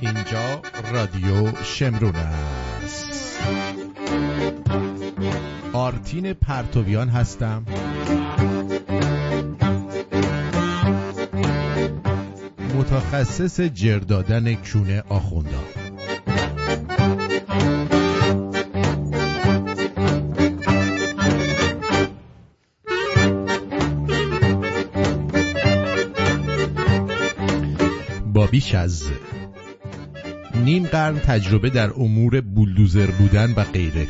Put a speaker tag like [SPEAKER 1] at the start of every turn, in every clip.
[SPEAKER 1] اینجا رادیو شمرون است. آرتین پرتویان هستم. متخصص جردادن کونه آخوندان با بیش از نیم قرن تجربه در امور بولدوزر بودن و غیره.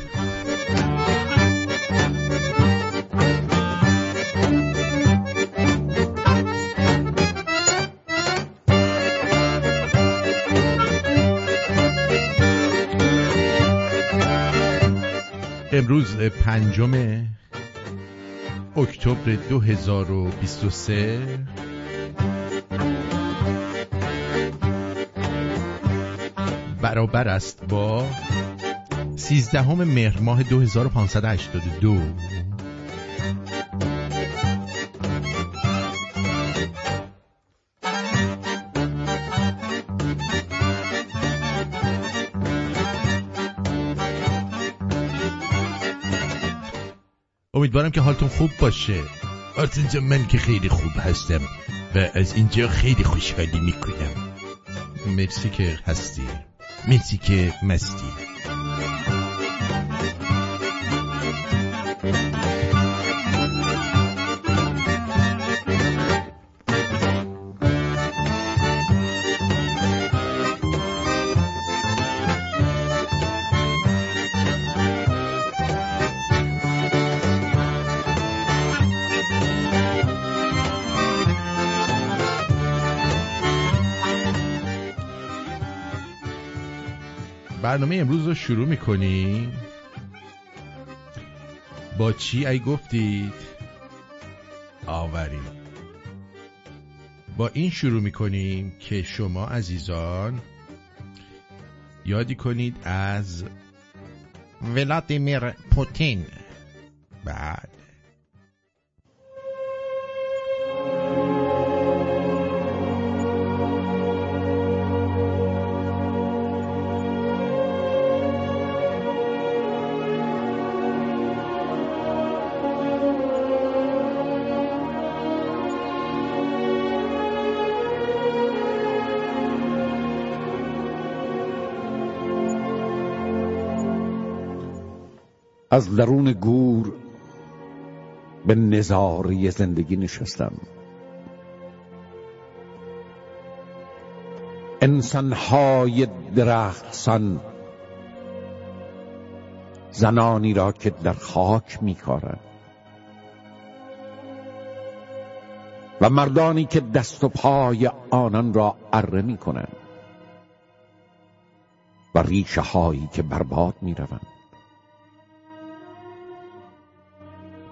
[SPEAKER 1] امروز پنجم اکتبر 2023 برابر است با 13 مهر ماه 2582 امیدوارم که حالتون خوب باشه. آرتین من که خیلی خوب هستم و از اینجا خیلی خوشحالی می‌کنم. مرسی که هستی. مرسی که مستی. امروز رو شروع می‌کنیم. با چی ای گفتید؟ آوریم با این شروع می‌کنیم که شما عزیزان یادی کنید از ولادیمیر پوتین. بعد.
[SPEAKER 2] از درون گور به نظاره زندگی نشستم. انسانهای درختسان زنانی را که در خاک میکارند. و مردانی که دست و پای آنان را اره می کنند و ریشه هایی که برباد می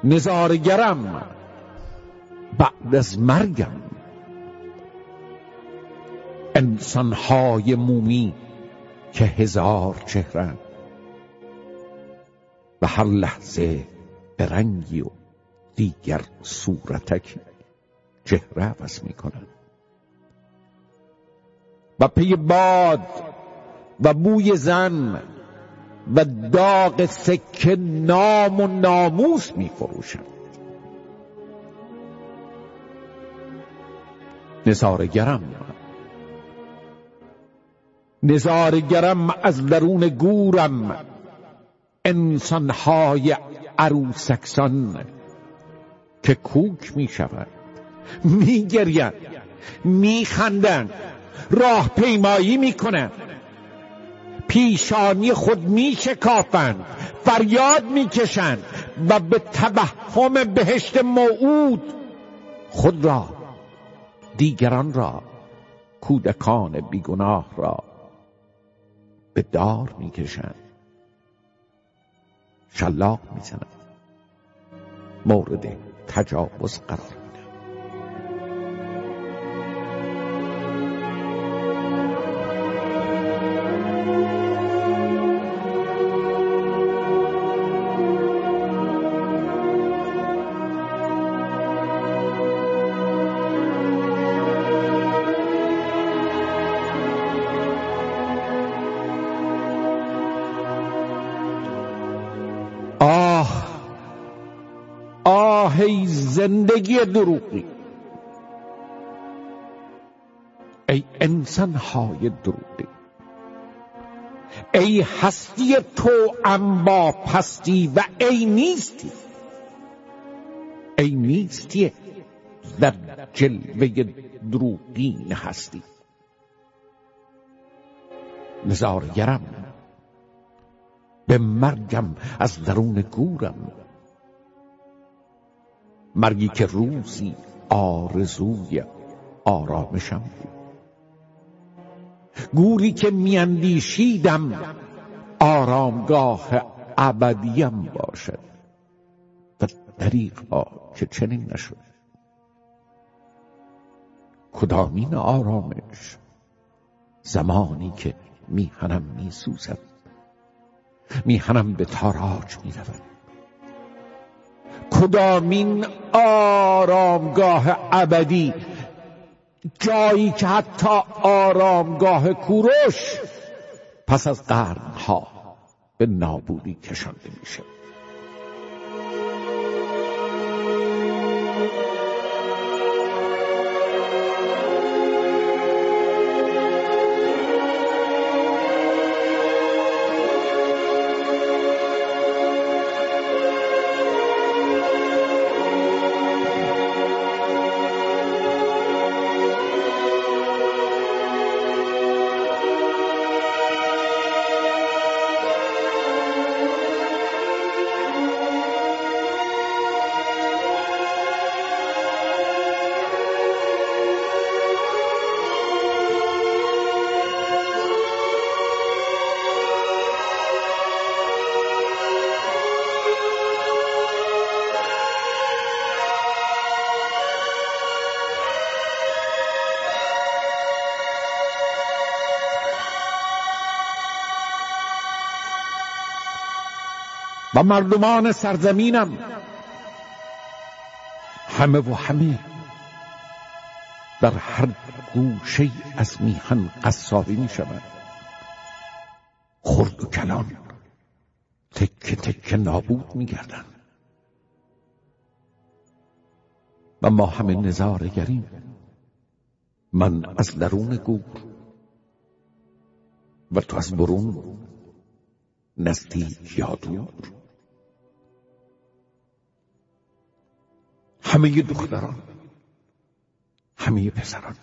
[SPEAKER 2] نظارگرم بعد از مرگم. انسانهای مومی که هزار چهره و هر لحظه به رنگی و دیگر صورتکی چهره عوض می کنند و پی باد و بوی زن و داغ سکه نام و ناموس می فروشند نظارگرم نظارگرم از درون گورم. انسانهای عروسکسان که کوک می شود می گرید می خندن راه پیمایی می کنن پیشانی خود می شکافند فریاد می کشند و به تبهم بهشت موعود خود را دیگران را کودکان بیگناه را به دار می کشند شلاق می زند مورد تجاوز قرار زندگی دروغی ای انسان های دروغی ای هستی تو با پستی و ای نیستی. ای نیستی در جلوه دروغین هستی. نزارگرم به مرگم از درون گورم. مرگی که روزی آرزوی آرامشم بود. گوری که میاندیشیدم آرامگاه ابدیم باشد و دریغا که چنین نشد. کدامین آرامش زمانی که میهنم میسوزد میهنم به تاراج می‌رود؟ کدامین آرامگاه ابدی؟ جایی که حتی آرامگاه کوروش پس از قرنها به نابودی کشانده میشه و مردمان سرزمینم. همه و همه در هر گوشه از میهن قصابی می شود خرد و کلان تکه تکه نابود می گردن. و ما همه نظاره گریم من از درون گور و تو از برون نزدیک یا دور. همه دختران همه پسران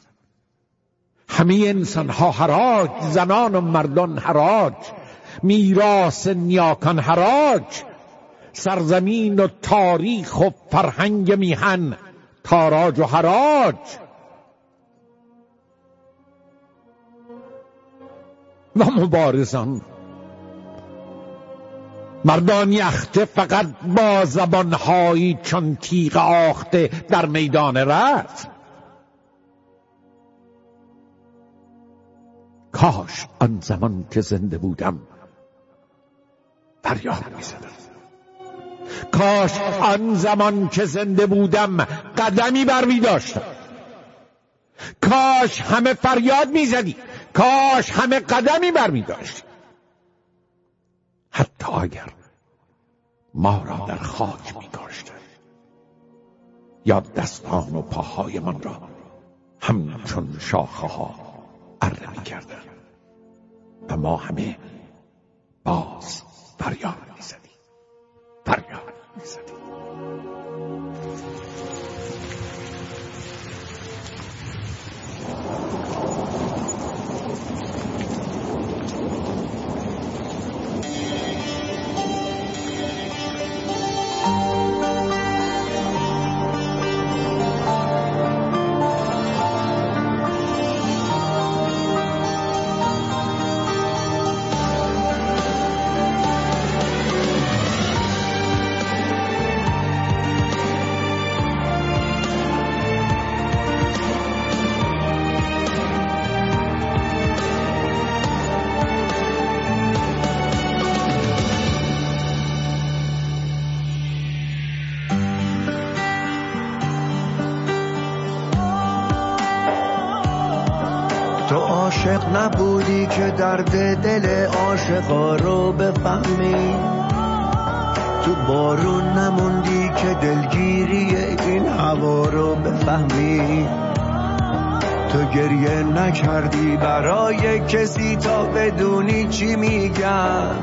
[SPEAKER 2] همه انسان ها حراج زنان و مردان حراج میراث نیاکان حراج سرزمین و تاریخ و فرهنگ میهن تاراج و حراج. و مبارزان مردان یخته فقط با زبانهایی چون تیغ آخته در میدان رفت. کاش آن زمان که زنده بودم فریاد می‌زدم. کاش آن زمان که زنده بودم قدمی بر می داشتم. کاش همه فریاد می‌زدی. کاش همه قدمی بر می داشتی. حتی اگر ما را در خاک می یا دستان و پاهایمان را همچون شاخه ها اره می کردن و ما همه باز فریاد می زدیم. فریاد می
[SPEAKER 3] دل عاشقا رو بفهمی. تو بارون نموندی که دلگیری این هوا رو بفهمی. تو گریه نکردی برای کسی تا بدونی چی میگن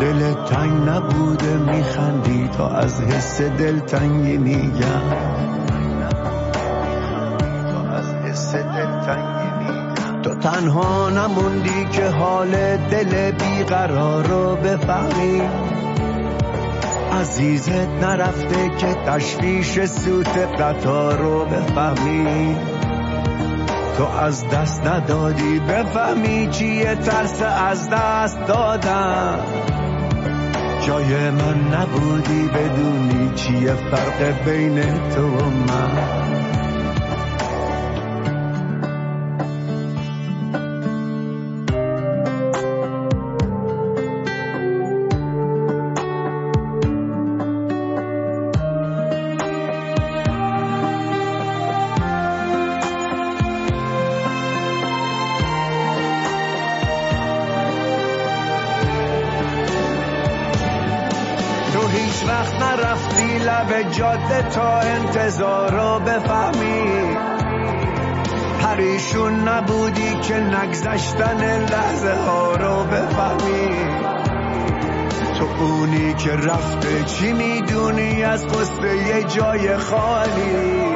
[SPEAKER 3] دل تنگ نبوده میخندی تا از حس دلتنگی میگن تنها نموندی که حال دل بیقرار رو بفهمی. عزیزت نرفته که تشویش سوت قطار رو بفهمی. تو از دست ندادی بفهمی چیه ترس از دست دادم جای من نبودی بدونی چیه فرق بین تو و من. نگذشتن لحظه ها رو بفهمی. تو اونی که رفته چی می‌دونی؟ از قصه یه جای خالی.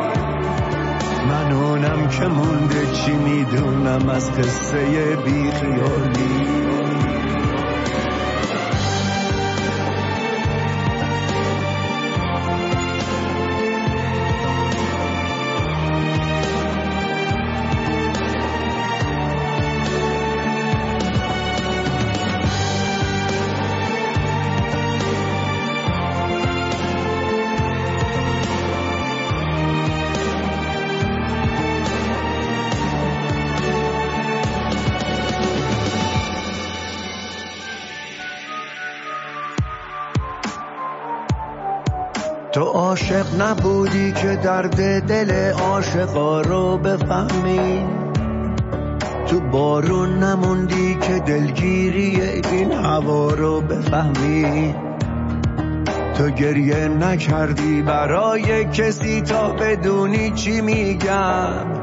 [SPEAKER 3] من اونم که مونده چی می‌دونم؟ از قصه بیخیالی. نبودی که درد دل عاشقا رو بفهمی؟ تو بارون نموندی که دلگیری این هوا رو بفهمی؟ تو گریه نکردی برای کسی تا بدونی چی میگم؟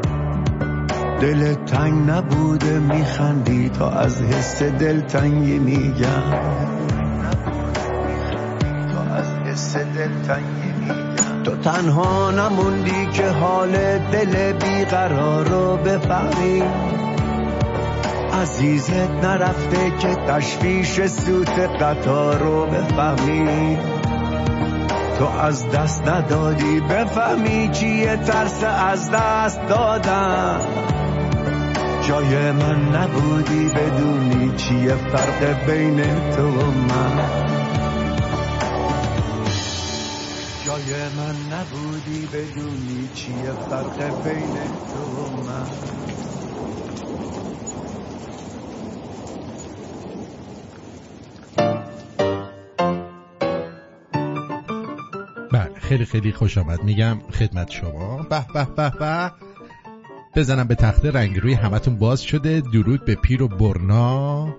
[SPEAKER 3] دل تنگ نبوده میخندی تا از حس دلتنگی میگم. تنها نموندی که حال دل بیقرار رو بفهمی. عزیزت نرفته که تشویش سوت قطار رو بفهمی. تو از دست ندادی بفهمی چیه ترس از دست دادم جای من نبودی بدونی چیه فرق بین تو و من. فرق بین تو و من.
[SPEAKER 1] بله خیلی خیلی خوش آمد. میگم خدمت شما. به به به به. بزنم به تخته رنگ روی. همتون باز شده. درود به پیر و برنا.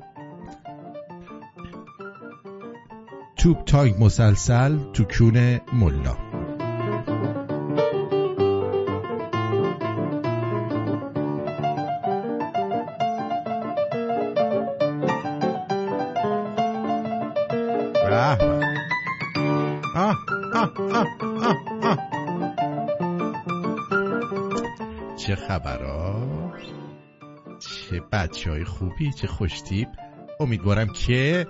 [SPEAKER 1] توپ تانک مسلسل تو کون ملا. بچه های خوبی چه خوشتیب امیدوارم که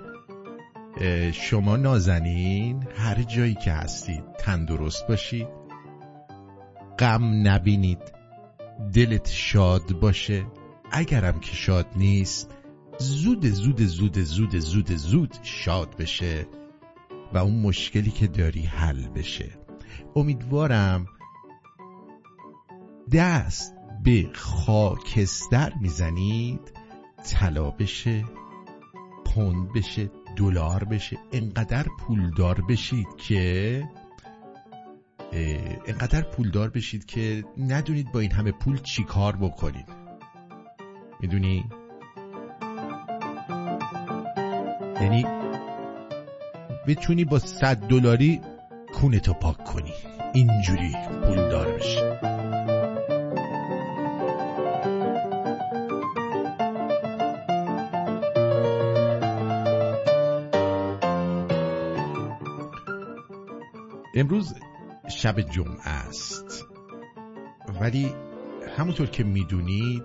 [SPEAKER 1] شما نازنین هر جایی که هستید تندرست باشید. غم نبینید. دلت شاد باشه. اگرم که شاد نیست زود زود زود زود زود زود شاد بشه و اون مشکلی که داری حل بشه. امیدوارم دست به خاکستر می‌زنید طلا بشه پوند بشه دلار بشه انقدر پولدار بشید که انقدر پولدار بشید که ندونید با این همه پول چی کار بکنید. می‌دونی؟ یعنی بتونی با صد دلاری کونتو پاک کنی. اینجوری پولدار بشی. امروز شب جمعه است. ولی همونطور که می‌دونید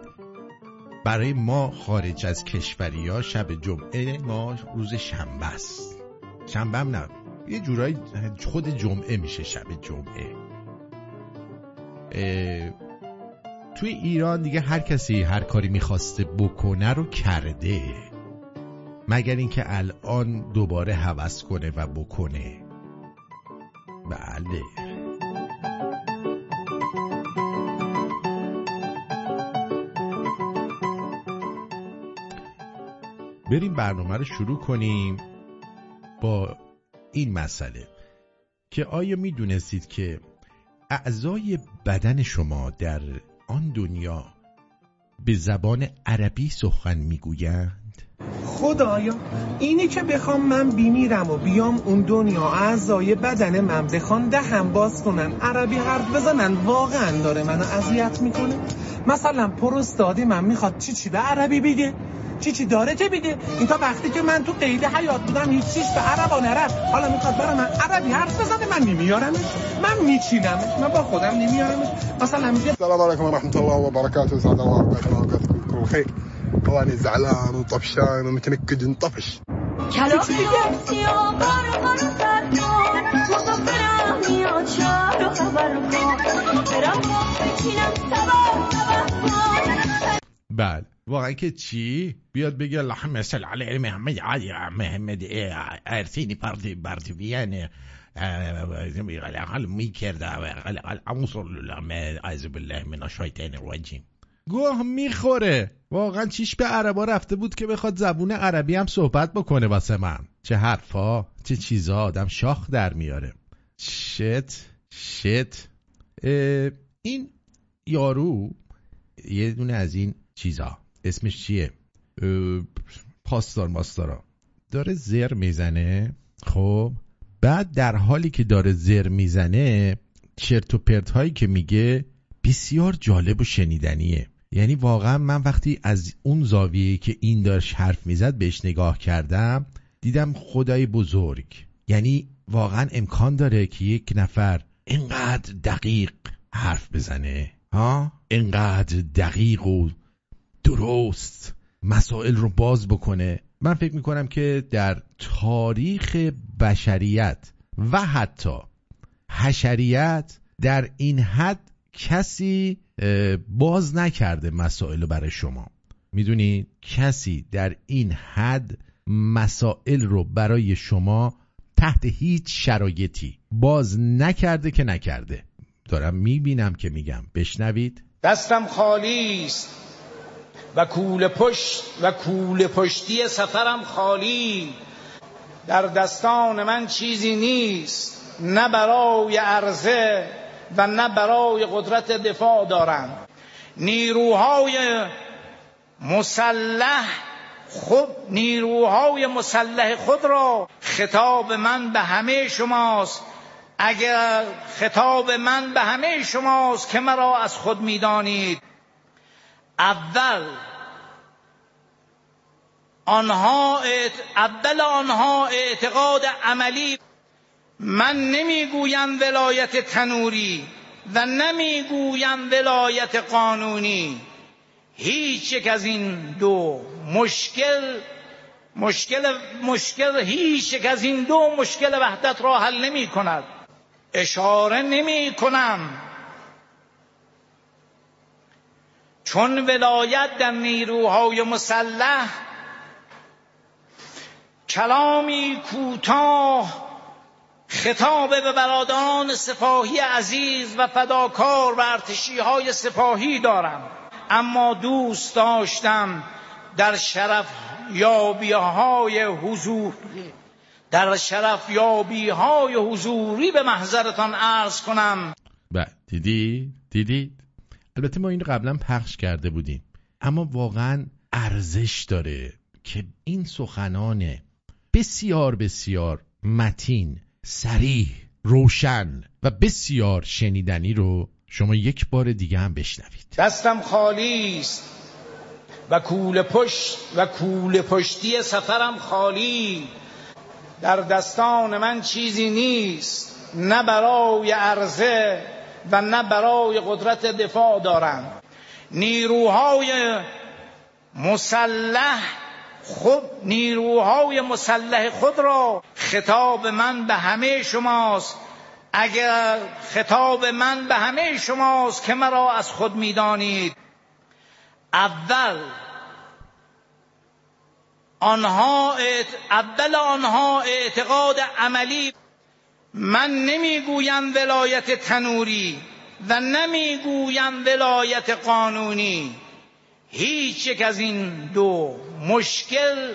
[SPEAKER 1] برای ما خارج از کشوری ها شب جمعه ما روز شنبه است. شنبه هم نه یه جورایی خود جمعه میشه شب جمعه. توی ایران دیگه هر کسی هر کاری می‌خواسته بکنه رو کرده. مگر اینکه الان دوباره هوس کنه و بکنه. بله. بریم برنامه رو شروع کنیم با این مسئله که آیا می‌دونستید که اعضای بدن شما در آن دنیا به زبان عربی سخن می‌گویند؟
[SPEAKER 4] خدایا اینی که بخوام من بیمیرم و بیام اون دنیا اعضای بدن من بخوان دهم باز کنن عربی حرف بزنن واقعا داره منو اذیت می‌کنه. مثلا پروستادی من می‌خواد چی چی به عربی بگه؟ چی چی داره چه بگه؟ این تا وقتی که من تو قید حیات بودم هیچ چیش به عربا نرفت حالا می‌خواد برای من عربی حرف بزنه من نمیارم من میچینم من با خودم نمیارم مثلا میگه
[SPEAKER 5] سلام علیکم و رحمت الله و برکاته. سعد الله اوقاتكم طوالي زعلان وطفشان ومتنكد انطفش
[SPEAKER 1] ومطفش بال که چی بیاد بگه الله مثل علی محمد علی محمد ارتینی پارتی بارتویان حال می کرده عنصر از الله من الشیطان الرجیم گوه می‌خوره. واقعا چیش به عربا رفته بود که بخواد زبون عربی هم صحبت بکنه واسه من. چه حرفا چه چیزا آدم شاخ در میاره. شت شت. این یارو یه دونه از این چیزا. اسمش چیه؟ پاسدار ماستارا داره زر می‌زنه. خب بعد در حالی که داره زر می‌زنه چرت و پرت هایی که میگه بسیار جالب و شنیدنیه. یعنی واقعا من وقتی از اون زاویه که این داشت حرف می‌زد بهش نگاه کردم دیدم خدای بزرگ. یعنی واقعا امکان داره که یک نفر اینقدر دقیق حرف بزنه ها؟ اینقدر دقیق و درست مسائل رو باز بکنه. من فکر می‌کنم که در تاریخ بشریت و حتی حشریت در این حد کسی باز نکرده مسائل رو برای شما. می‌دونی کسی در این حد مسائل رو برای شما تحت هیچ شرایطی باز نکرده که نکرده. دارم می‌بینم که میگم. بشنوید.
[SPEAKER 6] دستم خالی است و کول پشت و کول پشتی سفرم خالی. در دستان من چیزی نیست. نه برای عرضه و نه برای قدرت دفاع دارم نیروهای مسلح خود نیروهای مسلح خود را خطاب من به همه شماست. اگر خطاب من به همه شماست که مرا از خود می‌دانید. اول آنها اول آنها اعتقاد عملی من نمی‌گویم ولایت تنوری و نمی‌گویم ولایت قانونی. هیچ یک از این دو مشکل مشکل مشکل هیچ یک از این دو مشکل وحدت را حل نمی کند اشاره نمی کنم چون ولایت در نیروهای مسلح کلامی کوتاه خطاب به برادران سپاهی عزیز و فداکار و ارتشی های سپاهی دارم. اما دوست داشتم در شرف یابی های حضوری در شرف یابی های حضوری به محضرتان عرض کنم.
[SPEAKER 1] بله دیدی؟ دیدی البته ما این رو قبلا پخش کرده بودیم. اما واقعا ارزش داره که این سخنان بسیار بسیار متین سریح روشن و بسیار شنیدنی رو شما یک بار دیگه هم بشنوید.
[SPEAKER 6] دستم خالی است و کوله پشت و کوله پشتی سفرم خالی. در دستان من چیزی نیست نه برای عرضه و نه برای قدرت دفاع دارم. نیروهای مسلح خود نیروهای مسلح خود را خطاب من به همه شماست. اگر خطاب من به همه شماست که مرا از خود می‌دانید. اول آنها اول آنها اعتقاد عملی من نمی‌گویم ولایت تنوری و نمی‌گویم ولایت قانونی. هیچ یک از این دو مشکل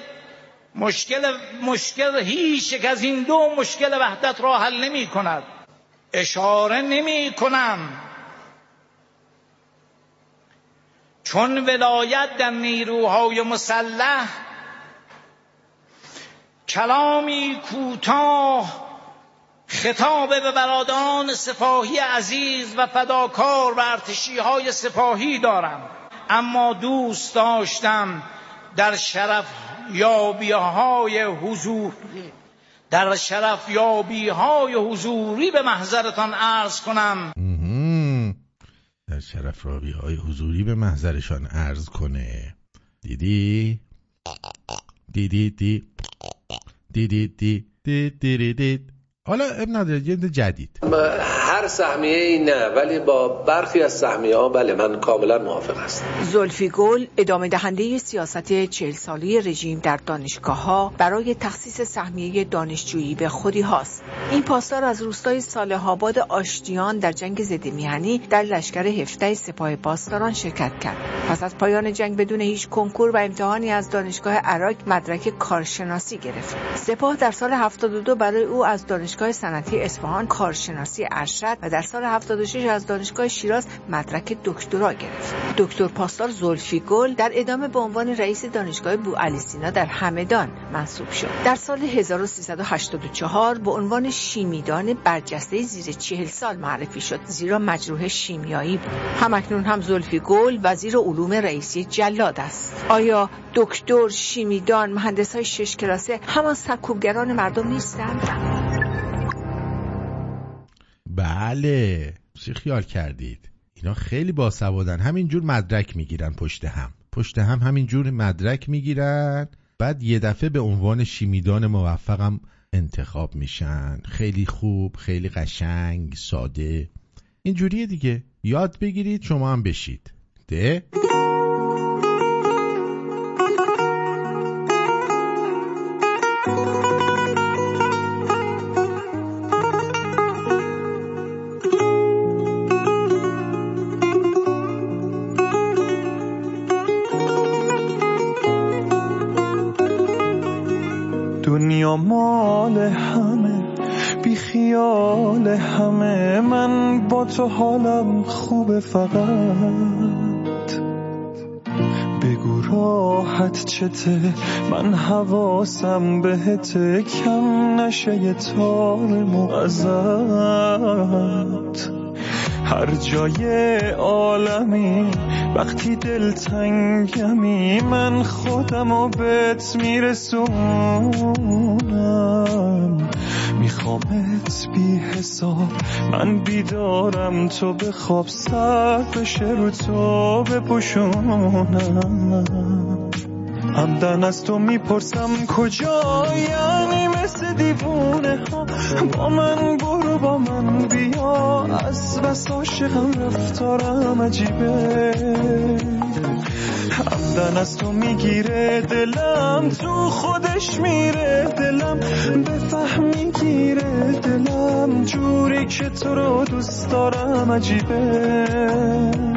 [SPEAKER 6] مشکل مشکل هیچ یک از این دو مشکل وحدت را حل نمی کند. اشاره نمی کنم. چون ولایت در نیروهای مسلح کلامی کوتاه خطاب به برادران سپاهی عزیز و فداکار و ارتشی های سپاهی دارم. اما دوست داشتم در شرف یابی های حضور در شرف یابی های حضوری به محضرتان عرض کنم.
[SPEAKER 1] در شرف یابی های حضوری به محضرشان عرض کنه. دیدی؟ دیدی دی دیدی دی دی دی. دی حالا ابن نداره یه جدید.
[SPEAKER 7] هر سهمیه ای نه ولی با برخی از سهمیه ها بله من کاملا موافق هستم.
[SPEAKER 8] زلفی گل ادامه دهنده سیاست چهل سالی رژیم در دانشگاه ها برای تخصیص سهمیه دانشجویی به خودی هاست. این پاسدار از روستای صالح آباد آشتیان در جنگ ضد میهنی در لشکر هفته سپاه پاسداران شرکت کرد. پس از پایان جنگ بدون هیچ کنکور و امتحانی از دانشگاه عراق مدرک کارشناسی گرفت. سپاه در سال 72 برای او از دانشگاه صنعتی اصفهان کارشناسی ارشد و در سال 76 از دانشگاه شیراز مدرک دکترا گرفت. دکتر پاسدار زلفی گل در ادامه به عنوان رئیس دانشگاه بو علی سینا در همدان منصوب شد. در سال 1384 به عنوان شیمیدان برجسته زیر چهل سال معرفی شد زیرا مجروح شیمیایی بود. همکنون هم زلفی گل وزیر علوم رئیسی جلاد است. آیا دکتر شیمیدان مهندس های شش کلاسه همان سکوبگران مردم نیستند؟
[SPEAKER 1] بله چی خیال کردید؟ اینا خیلی باسوادن. همینجور مدرک می‌گیرن پشت هم. پشت هم همینجور مدرک می‌گیرن. بعد یه دفعه به عنوان شیمیدان موفقم انتخاب میشن. خیلی خوب خیلی قشنگ ساده. اینجوریه دیگه. یاد بگیرید شما هم بشید. ده؟
[SPEAKER 9] تو حالم خوبه فقط. بگو راحت چته من حواسم بهت کم نشه یه تار هر جای عالمی وقتی دل تنگمی من خودم و بهت میرسونم. میخوامت بی حساب. من بیدارم تو به خواب سر بشه رو تو بپوشونم همدن از تو می‌پرسم کجا یعنی مثل دیوونه ها. با من برو با من بیا. از بس عاشقم رفتارم عجیبه. همدن از تو می‌گیره دلم تو خودش میره دلم. بفهم می‌گیره دلم جوری که تو رو دوست دارم عجیبه.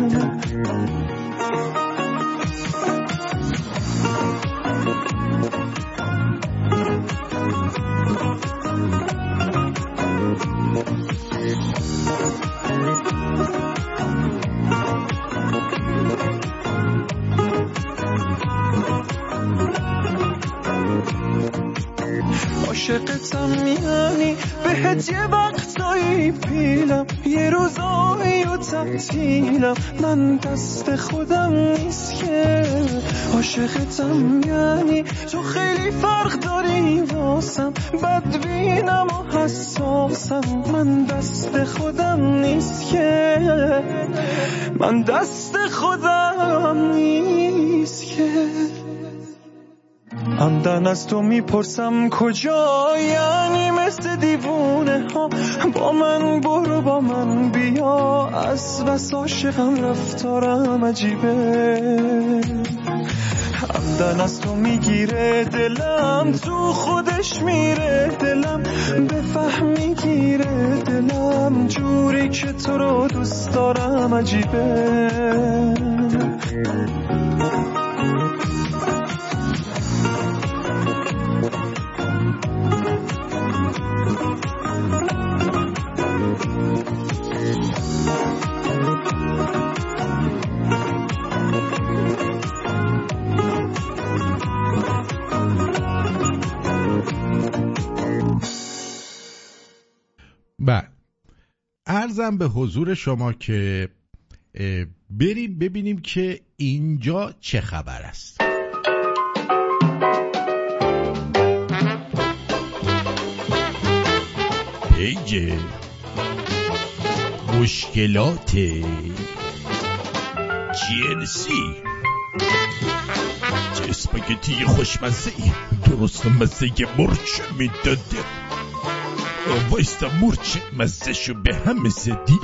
[SPEAKER 9] عاشقتم یعنی بهت یه وقتایی پیلم یه روزایی و تعطیلم. من دست خودم نیست که. عاشقتم یعنی تو خیلی فرق داری واسم. بدبینم و حساسم. من دست خودم نیست که. من دست خودم نیست که. همدن از تو می‌پرسم کجا؟ یعنی مثل دیوونه ها. با من برو با من بیا. از بس عاشقم رفتارم عجیبه. همدن از تو می‌گیره دلم. تو خودش میره دلم. بفهم می‌گیره دلم. جوری که تو رو دوست دارم عجیبه.
[SPEAKER 1] ارزم به حضور شما که بریم ببینیم که اینجا چه خبر است. پیج مشکلات جنسی چه اسپاگتی خوشمزه ای درست مزه مرچ می‌داده. وایستا مرچ مزه شو به هم زدی.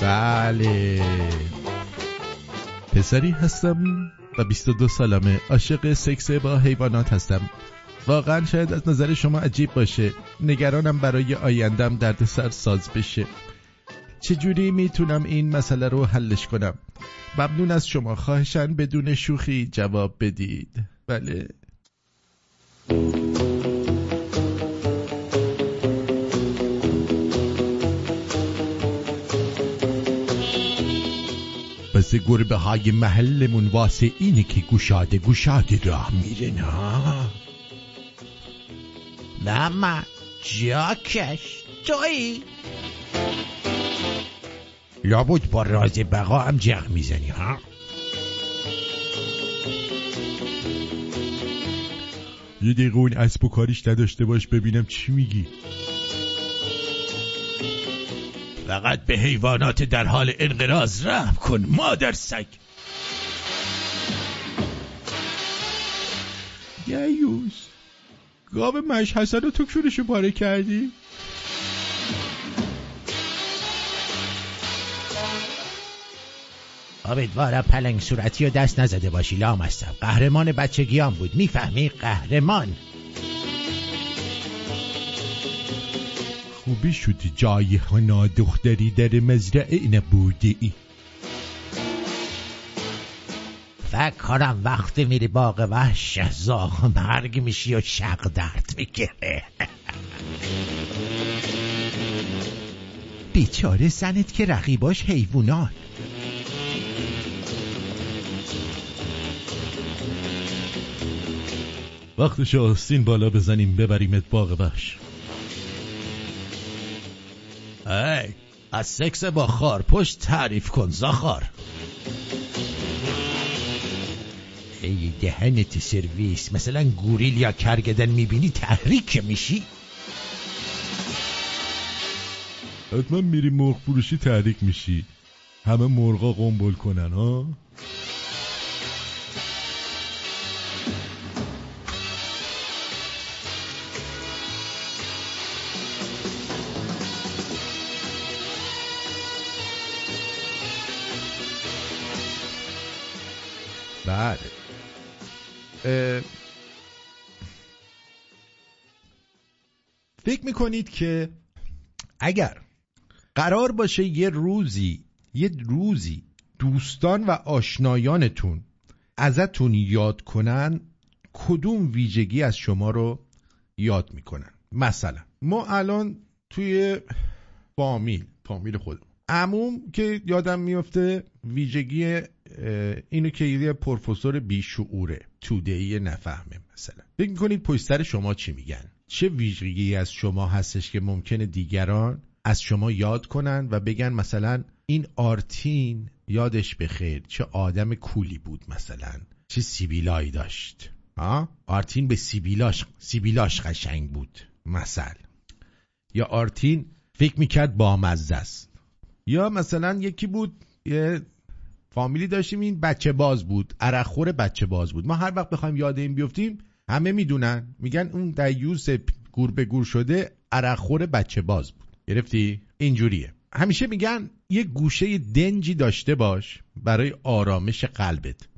[SPEAKER 1] بله. پسری هستم و 22 سالمه. عاشق سکس با حیوانات هستم. واقعا شاید از نظر شما عجیب باشه. نگرانم برای آیندم درد سر ساز بشه. چجوری می‌تونم این مسئله رو حلش کنم؟ ممنون از شما. خواهشن بدون شوخی جواب بدید. بله. پس گربه های محلمون واسه اینه که گوشاده گوشاده راه میرن ها؟ ماما جاکش توی لابد با راز بقا هم جغ می‌زنی ها؟ یه دقیقه اون اسب و کاریش نداشته باش ببینم چی میگی. فقط به حیوانات در حال انقراض رحم کن مادر سگ. یوز. گاو مش حسن رو تو کورشو پاره کردی؟ امیدوارم پلنگ صورتی و دست نزده باشی لامستم قهرمان بچگیام بود. می‌فهمی؟ قهرمان. خوبی شدی جای خنا دختری در مزرعه نبودی. ای فکر کنم وقتی میری باغ وحش زاغ مرگ میشی و شق درد می‌گیره. بیچاره زنت که رقیباش حیوانات. وقتش آستین بالا بزنیم ببریمت باغ وحش. ای از سکس با خار پشت تعریف کن زخار. ای دهنت سرویس مثلا گوریل یا کرگدن می‌بینی تحریک میشی؟ حتما میری مرغ فروشی تحریک میشی. همه مرغا قنبل کنن ها؟ بله. اه، فکر می‌کنید که اگر قرار باشه یه روزی یه روزی دوستان و آشنایانتون ازتون یاد کنن کدوم ویژگی از شما رو یاد می‌کنن؟ مثلا ما الان توی فامیل فامیل خودمون. عموم که یادم میفته ویژگی اینو که یه پروفسور بیشعوره تودهی نفهمه مثلا. فکر می‌کنید پشت سر شما چی میگن؟ چه ویژگی از شما هستش که ممکنه دیگران از شما یاد کنن و بگن مثلا این آرتین یادش بخیر چه آدم کولی بود مثلا چه سیبیلایی داشت. ها آرتین به سیبیلاش سیبیلاش قشنگ بود مثل. یا آرتین فکر می‌کرد بامزه است. یا مثلا یکی بود یه فامیلی داشتیم این بچه باز بود عرقخور بچه باز بود. ما هر وقت بخوایم یاد این بیفتیم همه می‌دونن. میگن اون دیوس گور به گور شده عرقخور بچه باز بود. گرفتی؟ اینجوریه. همیشه میگن یه گوشه دنجی داشته باش برای آرامش قلبت.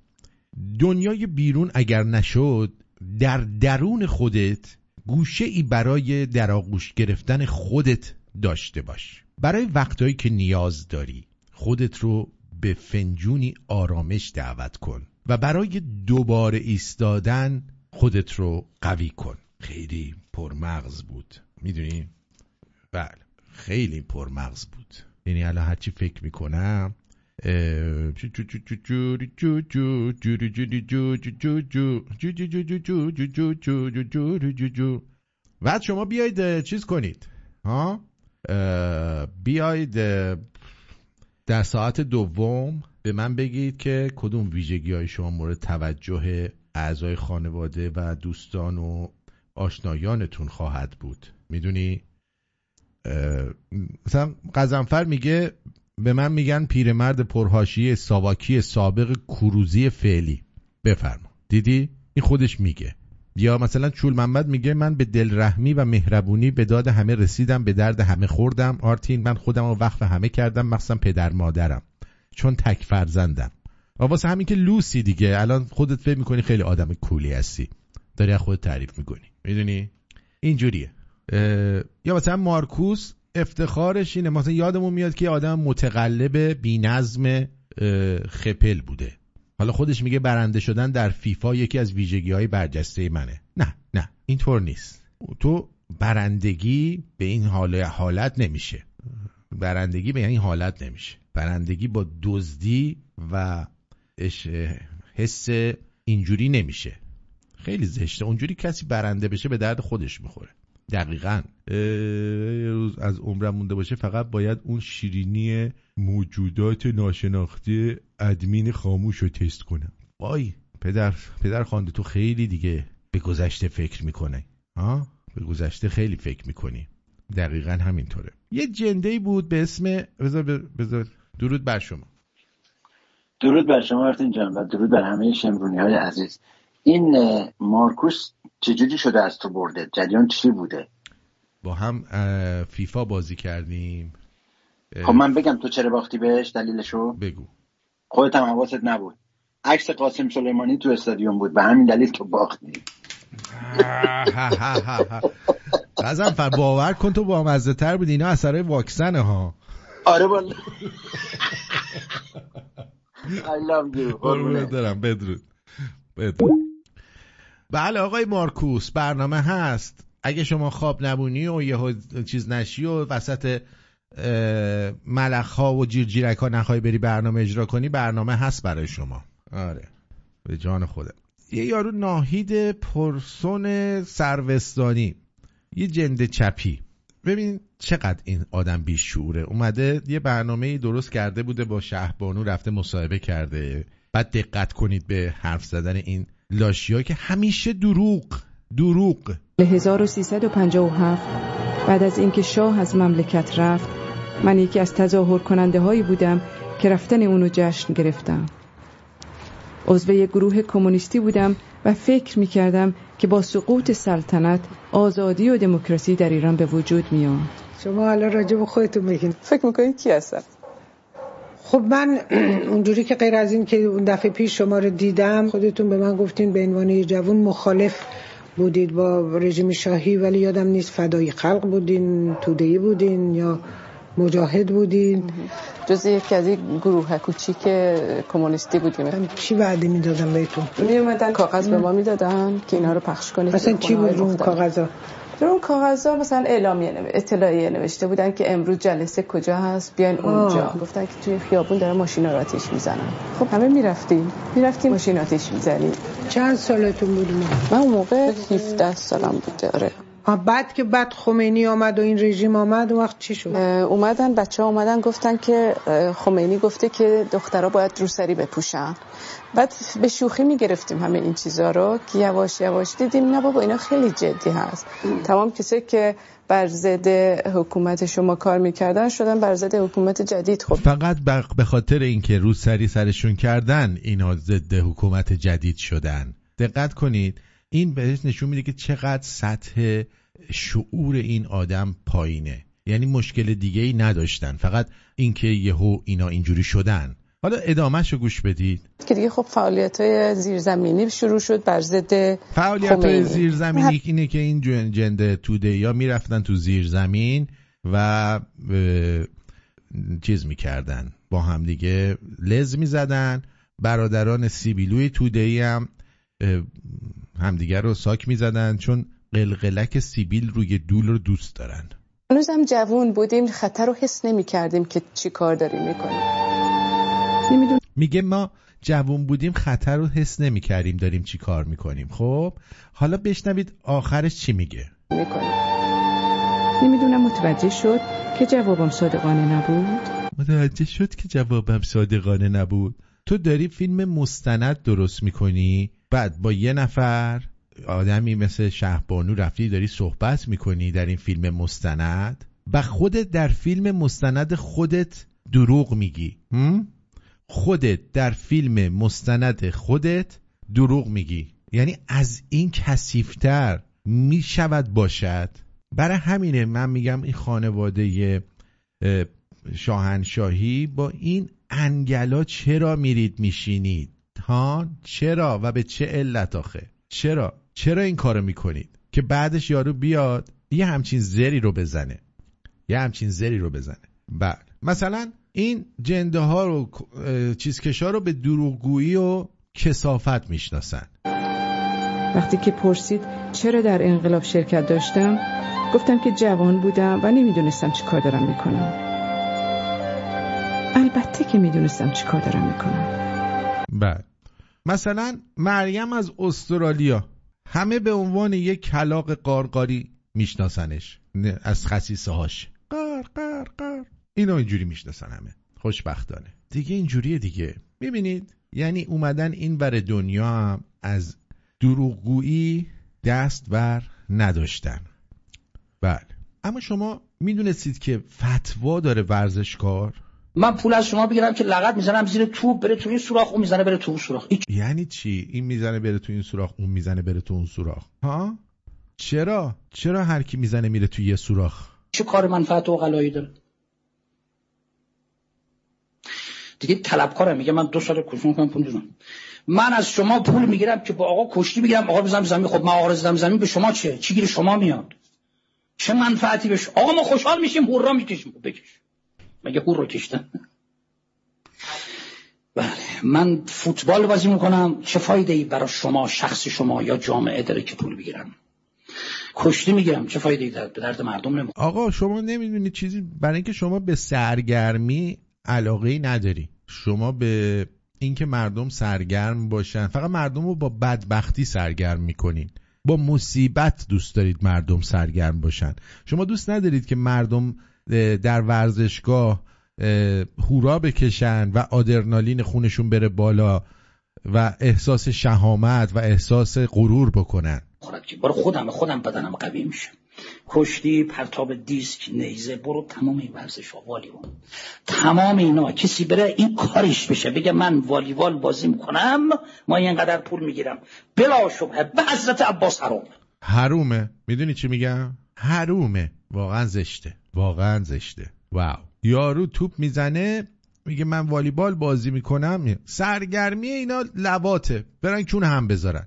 [SPEAKER 1] دنیای بیرون اگر نشد در درون خودت گوشه ای برای در آغوش گرفتن خودت داشته باش. برای وقتهایی که نیاز داری خودت رو به فنجونی آرامش دعوت کن و برای دوباره ایستادن خودت رو قوی کن خیلی پرمغز بود می‌دونی؟ بله خیلی پرمغز بود یعنی الان هرچی فکر می‌کنم بعد شما بیاید چیز کنید ها بیاید در ساعت دوم به من بگید که کدوم ویژگی های شما مورد توجه اعضای خانواده و دوستان و آشنایانتون خواهد بود. می‌دونی؟ مثلا قزنفر میگه به من میگن پیرمرد پرهاشی ساواکی سابق کروزی فعلی. بفرما. دیدی؟ این خودش میگه. یا مثلا چول محمد میگه من به دلرحمی و مهربونی به داد همه رسیدم به درد همه خوردم. آرتین من خودم رو وقف همه کردم مخصوصا پدر مادرم. چون تک فرزندم. و واسه همین که لوسی دیگه. الان خودت فکر می‌کنی خیلی آدم کولی هستی. داری از خودت تعریف می‌کنی. می‌دونی؟ اینجوریه. یا مثلا مارکوس افتخارش اینه. مثلا یادمون میاد که آدم متقلب بینظم خپل بوده. حالا خودش میگه برنده شدن در فیفا یکی از ویژگی های برجسته منه. نه نه اینطور نیست. تو برندگی به این حال حالت نمیشه. برندگی به این حالت نمیشه. برندگی با دزدی و حس اینجوری نمیشه. خیلی زشته. اونجوری کسی برنده بشه به درد خودش می‌خوره. دقیقا. روز از عمرم مونده باشه فقط باید اون شیرینی موجودات ناشناخته ادمین خاموش رو تست کنم. وای پدر پدر خانده تو خیلی دیگه به گذشته فکر می‌کنه ها؟ به گذشته خیلی فکر می‌کنی. دقیقا همینطوره. یه جنده بود به اسم بذار بذار درود بر شما.
[SPEAKER 10] درود بر شما ارتین جان و درود بر همه شمرونی های عزیز. این مارکوس چجوری شده از تو برده؟ جریان چی بوده؟
[SPEAKER 1] با هم فیفا بازی کردیم.
[SPEAKER 10] خب من بگم تو چرا باختی بهش دلیلشو؟
[SPEAKER 1] بگو.
[SPEAKER 10] خودت هم حواست نبود. عکس قاسم سلیمانی تو استادیوم بود. به همین دلیل تو باختی.
[SPEAKER 1] فر باور کن تو با مزه تر بود اینا اثرهای واکسنه ها.
[SPEAKER 10] آره والا I love you.
[SPEAKER 1] دارم بدرود. بدرود. بله آقای مارکوس برنامه هست. اگه شما خواب نبونی و یه چیز نشی و وسط ملخ ها و جیرجیرک ها نخوای بری برنامه اجرا کنی برنامه هست برای شما. آره. به جان خودم. یه یارو ناهید پرسون سروستانی. یه جند چپی. ببین چقدر این آدم بیشعوره. اومده یه برنامه درست کرده بوده با شهبانو رفته مصاحبه کرده. بعد دقت کنید به حرف زدن این لاشیا که همیشه دروغ دروغ.
[SPEAKER 11] 1357 بعد از اینکه شاه از مملکت رفت من یکی از تظاهر کننده هایی بودم که رفتن اونو جشن گرفتم. عضو یک گروه کمونیستی بودم و فکر می کردم که با سقوط سلطنت آزادی و دموکراسی در ایران به وجود میاد
[SPEAKER 12] شما حالا راجع به خودتون بگین.
[SPEAKER 11] فکر می‌کنید کی هستم
[SPEAKER 12] خب من اونجوری که غیر از این که اون دفعه پیش شما رو دیدم خودتون به من گفتین به عنوان یه جوون مخالف بودید با رژیم شاهی ولی یادم نیست فدای خلق بودین تودهی بودین یا مجاهد بودین.
[SPEAKER 11] جز یکی از این گروه کوچیک کمونیستی بودیم.
[SPEAKER 12] چی وعده می‌دادن بهتون؟
[SPEAKER 11] می اومدن کاغذ به ما می‌دادن که اینا رو پخش کنید.
[SPEAKER 12] مثلا چی بود اون کاغذا؟
[SPEAKER 11] در اون کاغذها مثلا اعلامیه. اطلاعیه نوشته بودن که امروز جلسه کجا هست بیاین اونجا.
[SPEAKER 12] آه.
[SPEAKER 11] گفتن که توی خیابون داره ماشینا رو آتیش می‌زنن. خب همه می‌رفتیم. می‌رفتیم ماشین آتیش می‌زنیم.
[SPEAKER 12] چند سالتون بود؟
[SPEAKER 11] من اون موقع 17 سالم بوده آره.
[SPEAKER 12] آه، بعد که بعد خمینی آمد و این رژیم آمد اون وقت چی شد؟
[SPEAKER 11] اومدن بچه ها اومدن گفتن که خمینی گفته که دخترها باید روسری بپوشن. بعد به شوخی می‌گرفتیم همه این چیزا رو که یواش یواش دیدیم نه بابا اینا خیلی جدی هست. تمام کسایی که بر ضد حکومت شما کار می‌کردن شدن بر ضد حکومت جدید. خب
[SPEAKER 1] فقط به خاطر اینکه رو سری سرشون کردن اینا ضد حکومت جدید شدن. دقت کنید. این بهش نشون میده که چقدر سطح شعور این آدم پایینه. یعنی مشکل دیگه ای نداشتن. فقط اینکه یهو اینا اینجوری شدن. حالا ادامهش رو گوش بدید.
[SPEAKER 11] که دیگه خب فعالیت های زیرزمینی شروع شد بر ضد
[SPEAKER 1] فعالیت های. زیرزمینی اینه که این جن- جند توده یا می‌رفتن تو زیرزمین و چیز می‌کردن. با همدیگه لز می‌زدن. برادران سیبیلوی توده هم اه، همدیگه رو ساک می‌زدن چون قلقلک سیبیل روی دول رو دوست دارن.
[SPEAKER 11] هنوزم جوون بودیم خطر رو حس نمی کردیم که چی کار داریم می‌کنیم. نمی‌دونم.
[SPEAKER 1] میگه ما جوون بودیم خطر رو حس نمی‌کردیم داریم چی کار می‌کنیم. خب حالا بشنوید آخرش چی میگه.
[SPEAKER 11] می‌کنیم. نمی‌دونم متوجه شد که جوابم صادقانه نبود.
[SPEAKER 1] متوجه شد که جوابم صادقانه نبود. تو داری فیلم مستند درست می‌کنی؟ بعد با یه نفر آدمی مثل شهبانو رفتی داری صحبت می‌کنی در این فیلم مستند و خودت در فیلم مستند خودت دروغ میگی؟ خودت در فیلم مستند خودت دروغ میگی. یعنی از این کسیفتر می‌شود باشد. برای همینه من میگم این خانواده اه، شاهنشاهی با این انگلا چرا میرید میشینید؟ ها چرا و به چه علت آخه؟ چرا؟ چرا این کارو می‌کنید؟ که بعدش یارو بیاد یه همچین زری رو بزنه. یه همچین زری رو بزنه. بله. مثلا این جنده ها رو چیزکشا رو به دروغگویی و کسافت می‌شناسن.
[SPEAKER 11] وقتی که پرسید چرا در انقلاب شرکت داشتم گفتم که جوان بودم و نمی‌دونستم چی کار دارم می‌کنم. البته که می‌دونستم چی کار دارم می‌کنم.
[SPEAKER 1] بله. مثلا مریم از استرالیا. همه به عنوان یک کلاق قارقاری میشناسنش. از خصیصه هاش قار قار قار. اینا اینجوری می‌شناسن همه. خوشبختانه. دیگه اینجوریه دیگه. می‌بینید؟ یعنی اومدن این ور دنیا هم از دروغگویی دست بر نداشتن. بله. اما شما می‌دونستید که فتوا داره ورزشکار؟
[SPEAKER 13] من پول از شما بگیرم که لغت می‌زنم زیر توپ بره تو این سوراخ اون می‌زنه بره تو اون سوراخ.
[SPEAKER 1] یعنی چی؟ این می‌زنه بره تو این سوراخ اون می‌زنه بره تو اون سوراخ. ها؟ چرا؟ چرا هر کی می‌زنه میره تو یه سوراخ؟
[SPEAKER 13] چه کار منفعت و غلایی داره دیگه طلبکارم میگه من دو سال کشون کنم پول می‌زنم من از شما پول می‌گیرم که با آقا کشتی بگیرم آقا بزنم زمین. خب من آقا زدم زمین به شما چه چی گیر شما میاد؟ چه منفعتی بهش؟ آقا ما خوشحال میشیم هورا می‌کشیم. خب بکش. مگه هور رو کشتن؟ بله. من فوتبال بازی می‌کنم. چه فایده ای برای شما شخص شما یا جامعه داره که پول بگیرم؟ کشتی می‌گیرم. چه فایده ای به درد مردم نمی‌خوره؟
[SPEAKER 1] آقا شما نمی‌دونید چیزی برای اینکه شما به سرگرمی علاقه ای نداری. شما به اینکه مردم سرگرم باشن. فقط مردم رو با بدبختی سرگرم می‌کنین. با مصیبت دوست دارید مردم سرگرم باشن. شما دوست ندارید که مردم در ورزشگاه اه، هورا بکشن و آدرنالین خونشون بره بالا و احساس شهامت و احساس غرور بکنن.
[SPEAKER 13] که برو خودم خودم بدنم قوی میشه. کشتی پرتاب دیسک نیزه برو تمام این ورزش ها والیبال. تمام اینا کسی بره این کارش بشه بگه من والیبال بازی می‌کنم ما اینقدر پول می‌گیرم. بلا شبهه به حضرت عباس حرام.
[SPEAKER 1] حرومه. می‌دونی چی میگم؟ حرومه. واقعا زشته. واقعا زشته. واو. یارو توپ می‌زنه میگه من والیبال بازی می‌کنم. سرگرمی اینا لواته برن کون هم بذارن.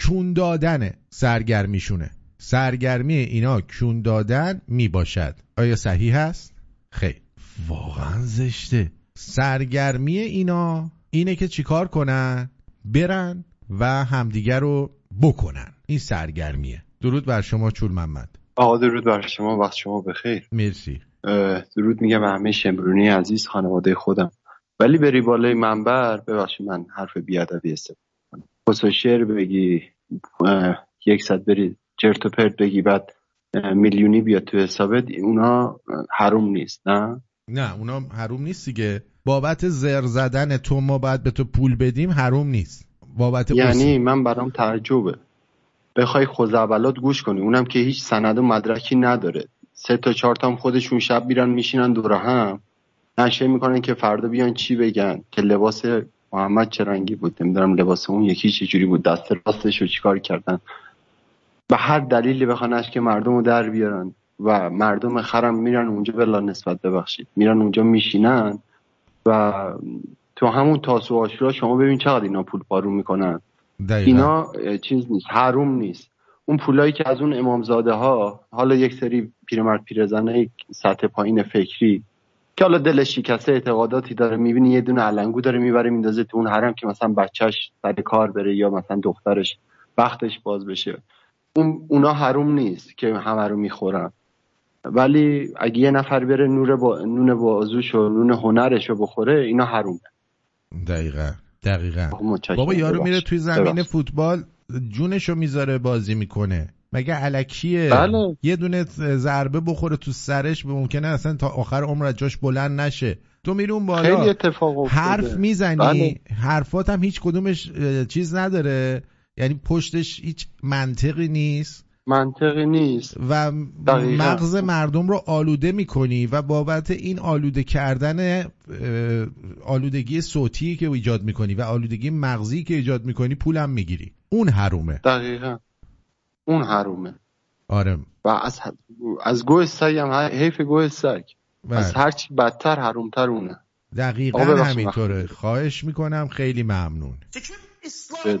[SPEAKER 1] کون دادنه سرگرمیشونه. سرگرمی اینا کون دادن می‌باشد. آیا صحیح هست؟ خیر. واقعا زشته. سرگرمی اینا اینه که چیکار کنن؟ برن و همدیگر رو بکنن. این سرگرمیه. درود بر شما چول محمد.
[SPEAKER 14] آقا درود بر شما وقت شما بخیر.
[SPEAKER 1] مرسی.
[SPEAKER 14] درود میگم به همه شمرونی عزیز خانواده خودم. ولی بری بالای منبر ببخشید من حرف بیادبی استفاده کنم پس و شعر بگی یک صد بری چرت و پرت بگی بعد میلیونی بیاد تو حسابت. اونا حروم نیست نه؟
[SPEAKER 1] نه اونا حروم نیست دیگه. بابت زر زدن تو ما باید به تو پول بدیم حروم نیست. بابت
[SPEAKER 14] یعنی من برام تعجبه. بخوای خوزعبلات گوش کنی. اونم که هیچ سند و مدرکی نداره. سه تا چهار تا هم خودشون شب میرن میشینن دور هم. نشه می‌کنن که فردا بیان چی بگن. که لباس محمد چه رنگی بود؟ نمی‌دونم لباس اون یکی چه جوری بود. دست راستش رو چیکار کردن؟ به هر دلیلی بخوانش که مردم رو در بیارن و مردم خرم میرن اونجا بلا نسبت ببخشید. میرن اونجا میشینن و تو همون تاسو آشورا شما ببین چقدر اینا پول پارو می‌کنن.
[SPEAKER 1] دقیقا.
[SPEAKER 14] اینا چیز نیست حروم نیست. اون پولایی که از اون امامزاده ها حالا یک سری پیرمرد پیرزنه سطح پایین فکری که حالا دلش شکسته اعتقاداتی داره می‌بینی یه دونه علنگو داره می‌بره میندازه تو اون حرم که مثلا بچهش سر کار بره یا مثلا دخترش وقتش باز بشه. اون اونا حروم نیست که همه رو می‌خورن. ولی اگه یه نفر بره نور با... نون بازوش و نون هنرش رو بخوره اینا حرومه.
[SPEAKER 1] دقیقا. دقیقا. بابا یارو میره. توی زمین. فوتبال جونشو می‌ذاره بازی می‌کنه مگه علکیه
[SPEAKER 14] بله.
[SPEAKER 1] یه دونه ضربه بخوره تو سرش به ممکنه اصلا تا آخر عمر از جاش بلند نشه تو میری اون بالا
[SPEAKER 14] خیلی اتفاق افتاده.
[SPEAKER 1] حرف می‌زنی
[SPEAKER 14] بله.
[SPEAKER 1] حرفات هم هیچ کدومش چیز نداره یعنی پشتش هیچ منطقی نیست
[SPEAKER 14] منطقی نیست.
[SPEAKER 1] و
[SPEAKER 14] دقیقاً.
[SPEAKER 1] مغز مردم رو آلوده می‌کنی و بابت این آلوده کردن آلودگی صوتی که ایجاد می‌کنی و آلودگی مغزی که ایجاد می‌کنی پولم می‌گیری. اون حرومه.
[SPEAKER 14] دقیقا. اون حرومه.
[SPEAKER 1] آره.
[SPEAKER 14] و از از گوه سگ هم حیف گوه سگ.
[SPEAKER 1] بله.
[SPEAKER 14] از هرچی بدتر حرومتر اونه.
[SPEAKER 1] دقیقا همینطوره. خواهش می‌کنم. خیلی ممنون.
[SPEAKER 15] اسلام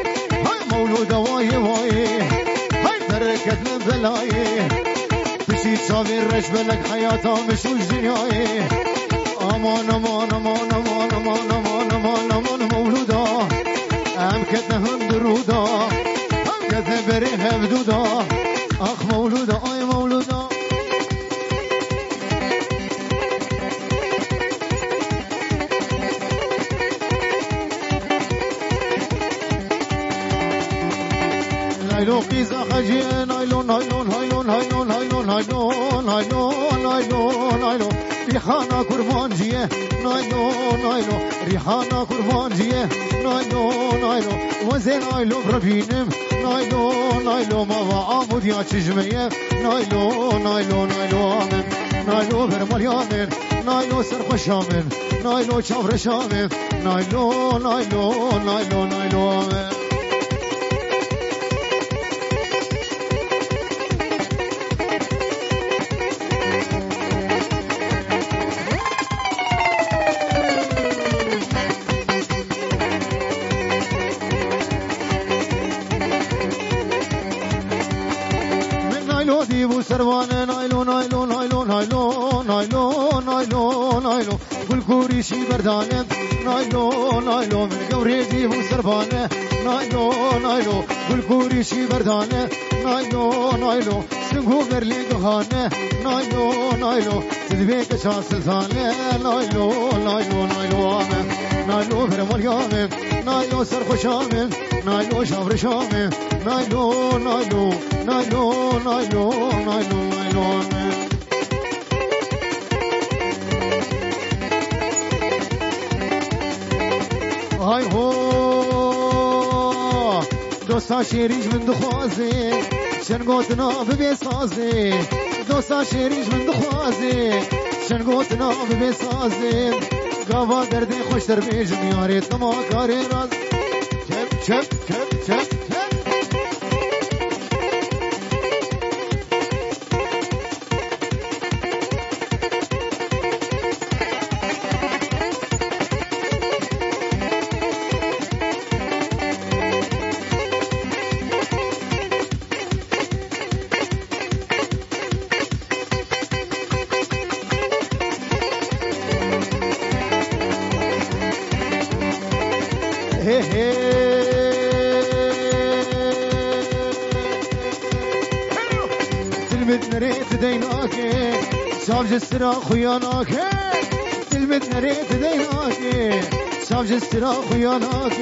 [SPEAKER 16] لای بشی تا برش بلک حیاتا بشون زنیای آمان آمان آمان آمان آمان آمان آمان آمان مولودا هم کت هم درودا هم کت بری هفدودا اخ مولودا آی مولودا. لیلو قیزه قيزة خجي نايلو نايلو نايلو نايلو نايلو نايلو نايلو نايلو نايلو ريحانة كرمانجية نايلو نايلو ريحانة كرمانجية نايلو نايلو وزي نايلو بربينم نايلو نايلو ما وعامود يا تشجمية نايلو نايلو نايلو آمن نايلو برمال يامن نايلو سرخ شامن نايلو شافر شامن نايلو نايلو نايلو مردانه نایلو نایلو من گوری دیو سربانه نایلو نایلو گل گوری شی بردانه نایلو نایلو سنگو برلی گهانه نایلو نایلو تدبی کشان سلطانه نایلو نایلو نایلو آمه نایلو فرمال یامه نایلو سرخوشامه نایلو شامرشامه نایلو نایلو نایلو نایلو نایلو نایلو آمه شیریج من دخوازه. شن گوتنا ببی سازه دوستا شیریج من دخوازه. شن گوتنا ببی سازه گاوا درد خوش در بیج میاره. تما کاری راز. چپ چپ چپ سابج السرا خياناك تلمت نريت ديناك سابج السرا خياناك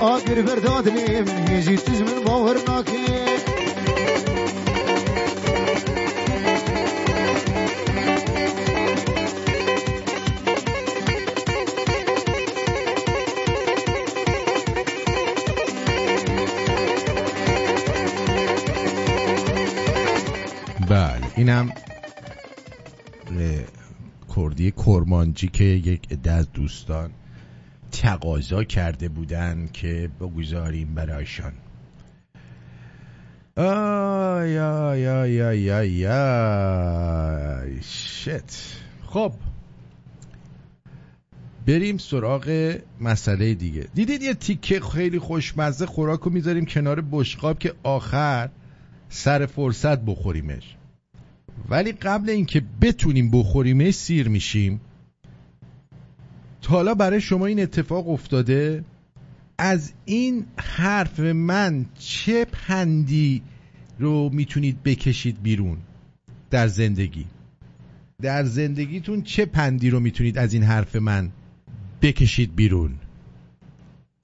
[SPEAKER 16] آگر برداد لي من يجي تزمن
[SPEAKER 1] کرمانجی که یک عده از دوستان تقاضا کرده بودن که بگذاریم برایشان. آی آی آی آی آی آی. shit. خب. بریم سراغ مسئله دیگه. دیدید یه تیکه خیلی خوشمزه خوراک رو می‌ذاریم کنار بشقاب که آخر سر فرصت بخوریمش. ولی قبل اینکه بتونیم بخوریمش سیر میشیم. حالا برای شما این اتفاق افتاده از این حرف من چه پندی رو می‌تونید بکشید بیرون در زندگی در زندگیتون چه پندی رو می‌تونید از این حرف من بکشید بیرون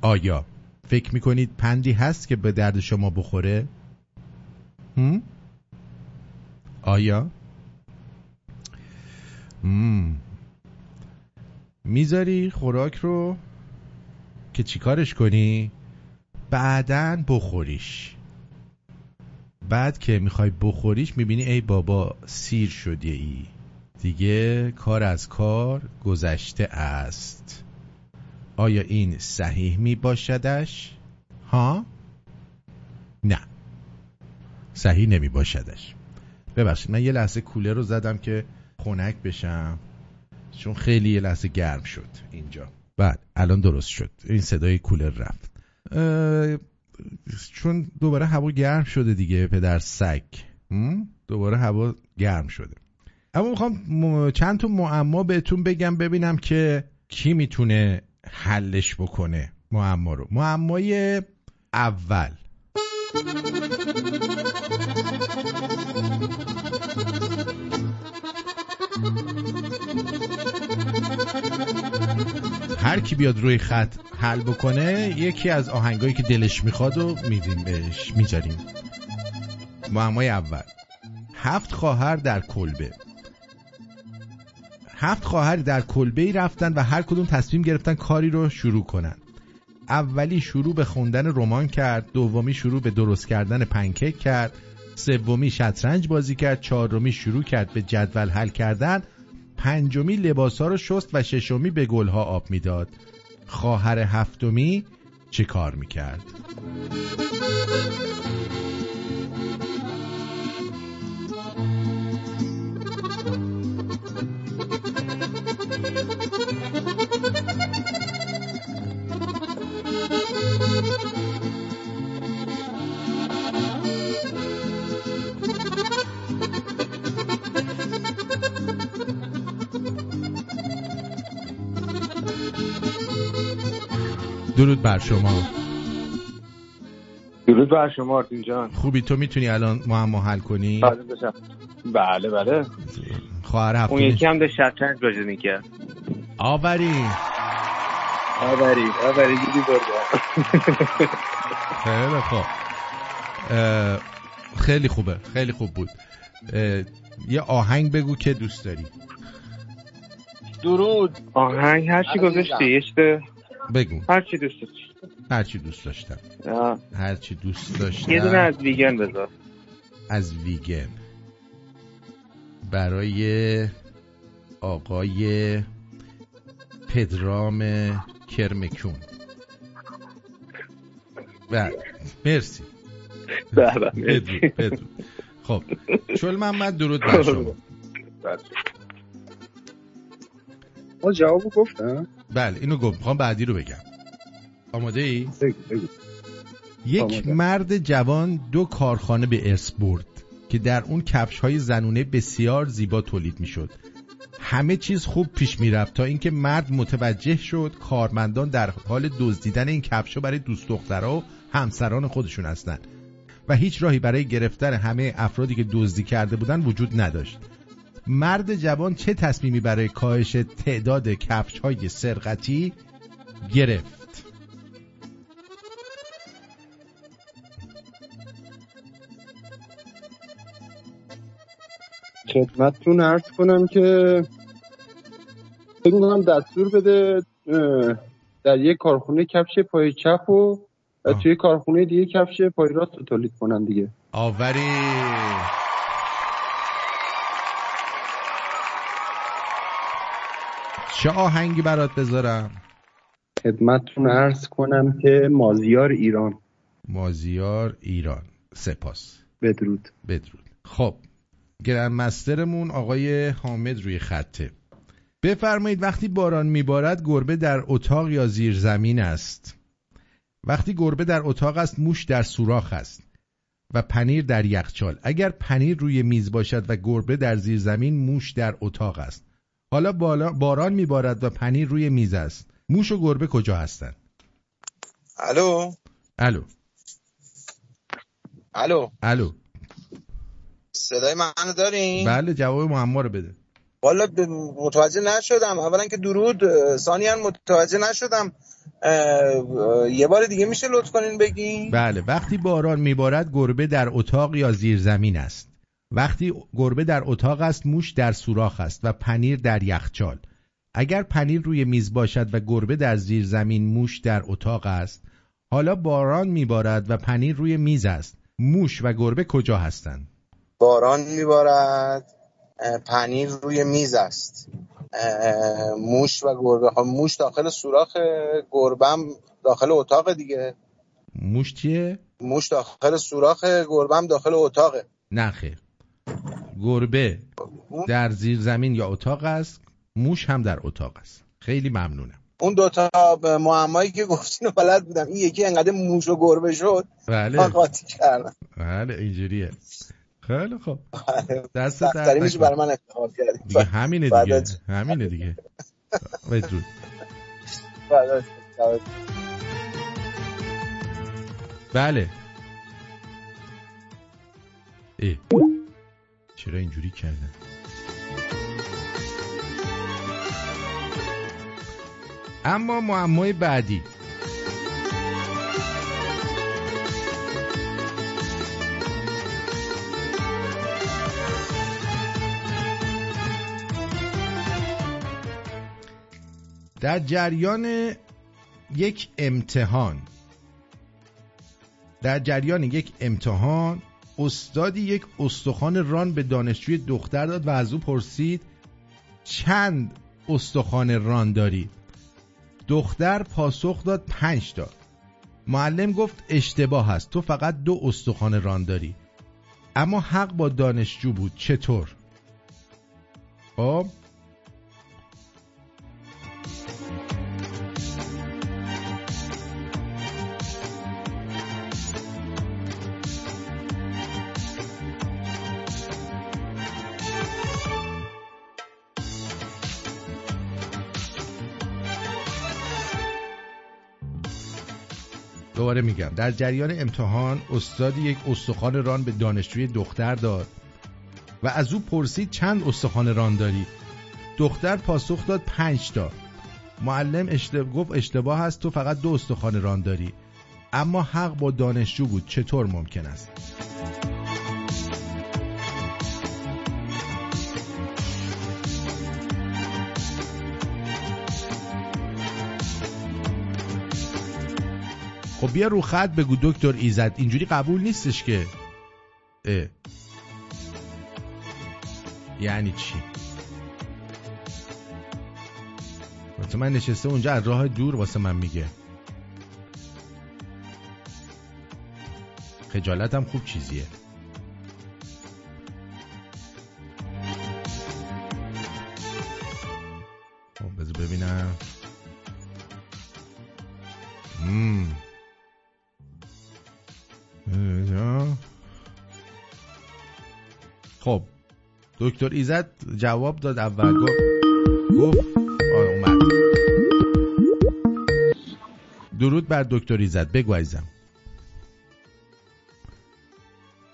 [SPEAKER 1] آیا فکر می‌کنید پندی هست که به درد شما بخوره؟ هم؟ آیا؟ می‌ذاری خوراک رو که چیکارش کنی؟ بعدن بخوریش. بعد که می‌خوای بخوریش می‌بینی ای بابا سیر شدی ای. دیگه کار از کار گذشته است. آیا این صحیح میباشدش؟ ها؟ نه. صحیح نمیباشدش. ببخشید من یه لحظه کولر رو زدم که خنک بشم. چون خیلی یه لحظه گرم شد اینجا. بعد الان درست شد. این صدای کولر رفت. چون دوباره هوا گرم شده دیگه پدر سگ؟ دوباره هوا گرم شده. اما می‌خوام چند تا معما بهتون بگم ببینم که کی می‌تونه حلش بکنه معما رو. معمای اول. هر کی بیاد روی خط حل بکنه یکی از آهنگایی که دلش می‌خواد و میدیم بهش می‌ذاریم. معمای اول. هفت خواهر در کلبه. هفت خواهر در کلبه ای رفتن و هر کدوم تصمیم گرفتن کاری رو شروع کنن. اولی شروع به خوندن رمان کرد دومی شروع به درست کردن پنکیک کرد سومی شطرنج بازی کرد چهارمی شروع کرد به جدول حل کردن. پنجمی لباسا رو شست و ششمی به گلها آب می‌داد. خواهر هفتمی چه کار می‌کرد؟ درود بر شما.
[SPEAKER 17] درود بر شما آرتین جان.
[SPEAKER 1] خوبی تو می‌تونی الان معما حل کنی؟
[SPEAKER 17] بله بشم. بله بله.
[SPEAKER 1] خواهر
[SPEAKER 17] اون
[SPEAKER 1] هفتمی
[SPEAKER 17] یکی هم داشت شطرنج بازی می‌کرد؟
[SPEAKER 1] آوری.
[SPEAKER 17] آوری آوری دیدی برده
[SPEAKER 1] خیلی خوب. اه، خیلی خوبه خیلی خوب بود. اه، یه آهنگ بگو که دوست داری.
[SPEAKER 17] درود. آهنگ هرچی گذاشتی یشته
[SPEAKER 1] بگو.
[SPEAKER 17] هرچی دوست داشتی
[SPEAKER 1] هر چی دوست داشتم.
[SPEAKER 17] آه.
[SPEAKER 1] هر چی دوست
[SPEAKER 17] یه دونه
[SPEAKER 1] داشتم
[SPEAKER 17] از ویگن بذار.
[SPEAKER 1] از ویگن. برای آقای پدرام کرمکون. بله مرسی.
[SPEAKER 17] بله مرسی.
[SPEAKER 1] بدرود بدرود خب شل محمد درود بر شما.
[SPEAKER 5] ما جوابو گفتم؟
[SPEAKER 1] بله اینو گفت. می‌خوام بعدی رو بگم. آماده ای؟
[SPEAKER 5] بگو بگو
[SPEAKER 1] یک
[SPEAKER 5] آماده.
[SPEAKER 1] مرد جوان دو کارخانه به ارث برد که در اون کفش های زنونه بسیار زیبا تولید می شد همه چیز خوب پیش می‌رفت تا اینکه مرد متوجه شد کارمندان در حال دزدیدن این کفشو برای دوست دخترها و همسران خودشون هستند و هیچ راهی برای گرفتن همه افرادی که دزدی کرده بودن وجود نداشت. مرد جوان چه تصمیمی برای کاهش تعداد کفش های سرقتی گرفت؟
[SPEAKER 14] خدمتتون عرض کنم که فکر می‌کنم دستور بده در یک کارخونه کفش پای چپ و و توی کارخونه دیگه کفش پای راست رو تولید کنن دیگه.
[SPEAKER 1] آوری. چه آهنگی برات بذارم؟
[SPEAKER 14] خدمتتون عرض کنم که مازیار ایران.
[SPEAKER 1] مازیار ایران. سپاس.
[SPEAKER 14] بدرود.
[SPEAKER 1] بدرود. خب گرندمسترمون آقای حامد روی خطه. بفرمایید وقتی باران میبارد گربه در اتاق یا زیر زمین است؟ وقتی گربه در اتاق است موش در سوراخ است و پنیر در یخچال. اگر پنیر روی میز باشد و گربه در زیر زمین موش در اتاق است. حالا بالا باران میبارد و پنیر روی میز است. موش و گربه کجا هستند؟
[SPEAKER 18] الو؟
[SPEAKER 1] الو.
[SPEAKER 18] الو.
[SPEAKER 1] الو.
[SPEAKER 18] صدای منو دارین؟
[SPEAKER 1] بله جواب معما رو بده.
[SPEAKER 18] والا متوجه نشدم. اولا که درود. ثانیا متوجه نشدم. یه بار دیگه میشه لطف کنین بگین؟
[SPEAKER 1] بله وقتی باران میبارد گربه در اتاق یا زیر زمین است. وقتی گربه در اتاق است موش در سوراخ است و پنیر در یخچال. اگر پنیر روی میز باشد و گربه در زیر زمین موش در اتاق است حالا باران میبارد و پنیر روی میز است. موش و گربه کجا هستند؟
[SPEAKER 18] باران میبارد پنیر روی میز است. موش و گربه. خب موش داخل سوراخ گربم داخل اتاق دیگه.
[SPEAKER 1] موش چیه؟
[SPEAKER 18] موش داخل سوراخ گربم داخل اتاقه.
[SPEAKER 1] نه خیر. گربه در زیر زمین یا اتاق است موش هم در اتاق است. خیلی ممنونم.
[SPEAKER 18] اون دوتا به معمایی که گفتین بلد بودم این یکی انقدر موش و گربه شد
[SPEAKER 1] بله.
[SPEAKER 18] من قاطی کردم.
[SPEAKER 1] بله اینجوریه. خیلی خوب. دست درد
[SPEAKER 18] میشه
[SPEAKER 1] نکنه.
[SPEAKER 18] برای من انتخاب کردیم
[SPEAKER 1] دیگه همینه دیگه. همینه دیگه. بدرود. بله. ای. چرا اینجوری کردن؟ اما معمای بعدی. در جریان یک امتحان. در جریان یک امتحان استادی یک استخوان ران به دانشجوی دختر داد و از او پرسید چند استخوان ران داری؟ دختر پاسخ داد پنج تا. معلم گفت اشتباه است تو فقط دو استخوان ران داری. اما حق با دانشجو بود چطور؟ خب دوباره میگم. در جریان امتحان استادی یک استخوان ران به دانشجوی دختر داد و از او پرسید چند استخوان ران داری؟ دختر پاسخ داد پنج تا. معلم اشتباه گفت اشتباه است تو فقط دو استخوان ران داری. اما حق با دانشجو بود. چطور ممکن است؟ خب بیا رو خط بگو دکتر ایزد. اینجوری قبول نیستش که. اه. یعنی چی؟ واسه من نشسته اونجا از راه دور واسه من میگه. خجالتم خوب چیزیه. دکتر ایزد جواب داد اول گفت گفت اومد. درود بر دکتر ایزد. بگو عزیزم.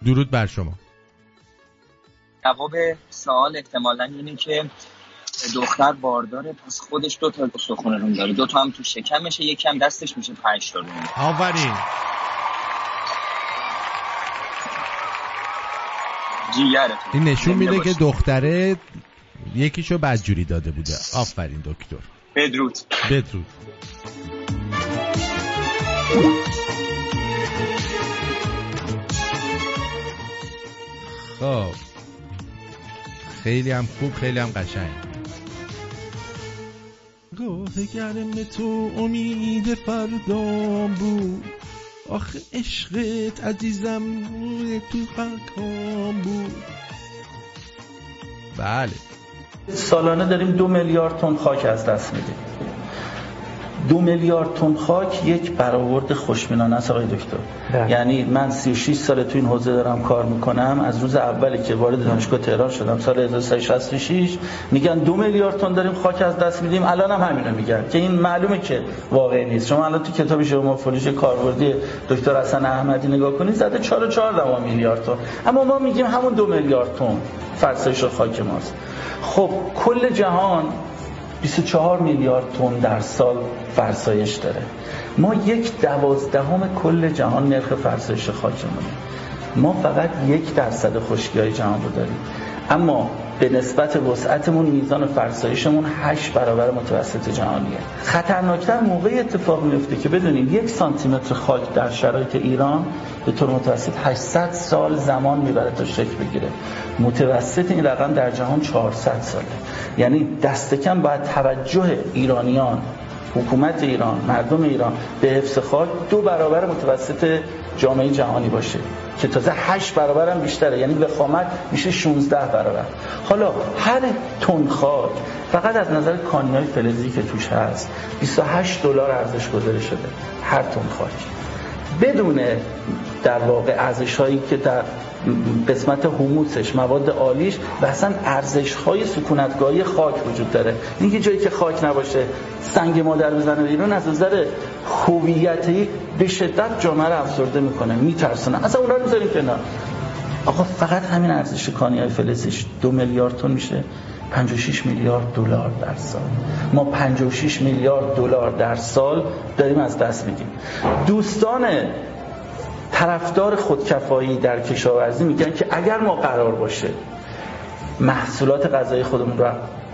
[SPEAKER 1] درود بر شما.
[SPEAKER 19] جواب سوال احتمالا اینه که دختر بارداره پس خودش دو تا استخونه روم داره. دو تا هم تو شکمشه یکی هم دستش میشه پنج تا روم.
[SPEAKER 1] آفرین.
[SPEAKER 19] جیگرتون.
[SPEAKER 1] این نشون میده که. دختره یکیشو بدجوری داده بوده. آفرین دکتر.
[SPEAKER 19] بدرود.
[SPEAKER 1] بدرود. خب. خیلی هم خوب خیلی هم قشنگ. گاه گرم تو امید فردام بود. آخه عشقت عزیزم تو خاکام بود. بله.
[SPEAKER 13] سالانه داریم دو میلیارد تن خاک از دست میدیم. دو میلیارد تن خاک یک برآورد خوشبینانه است آقای دکتر. یعنی من 36 سال تو این حوزه دارم کار می‌کنم. از روز اولی که وارد دانشگاه تهران شدم سال 1366 میگن دو میلیارد تن داریم خاک از دست میدیم. الان هم همینو میگن که این معلومه که واقعی نیست. شما الان تو کتاب شما فروش کاربردی دکتر حسن احمدی نگاه کنید زده 4 4 دهم میلیارد تن. اما ما میگیم همون دو میلیارد تن فرسایش خاک ماست. خب کل جهان 24 میلیارد تن در سال فرسایش داره. ما یک دوازدهم کل جهان نرخ فرسایش خاکمونه ما فقط یک درصد خشکی های جهان رو داریم. اما به نسبت وسعتمون میزان فرسایشمون 8 برابر متوسط جهانیه. خطرناکتر موقعی اتفاق میفته که بدونید یک سانتی متر خاک در شرایط ایران به طور متوسط 800 سال زمان می‌بره تا شکل بگیره. متوسط این رقم در جهان 400 ساله. یعنی دست کم باید توجه ایرانیان حکومت ایران مردم ایران به حفظ خاک دو برابر متوسط جامعه جهانی باشه. که تازه 8 برابر هم بیشتره. یعنی وخامت میشه 16 برابر. حالا هر تن خاک فقط از نظر کانیای فلزی که توش هست 28 دلار ارزش گذاری شده. هر تن خاک بدون در واقع ارزش هایی که در قسمت هموسش مواد عالیش و اصلا ارزش های سکونتگاهی خاک وجود داره. اینکه جایی که خاک نباشه سنگ مادر بزنه بیرون از نظر هویتی به شدت جامعه رو افسرده می‌کنه میترسونه. اصلا اونا رو می‌ذاریم کنار. آقا فقط همین ارزش کانی های فلزیش دو میلیارد تن میشه. 56 میلیارد دلار در سال. ما 56 میلیارد دلار در سال داریم از دست میدیم. دوستان طرفدار خودکفایی در کشاورزی میگن که اگر ما قرار باشه محصولات غذایی خودمون رو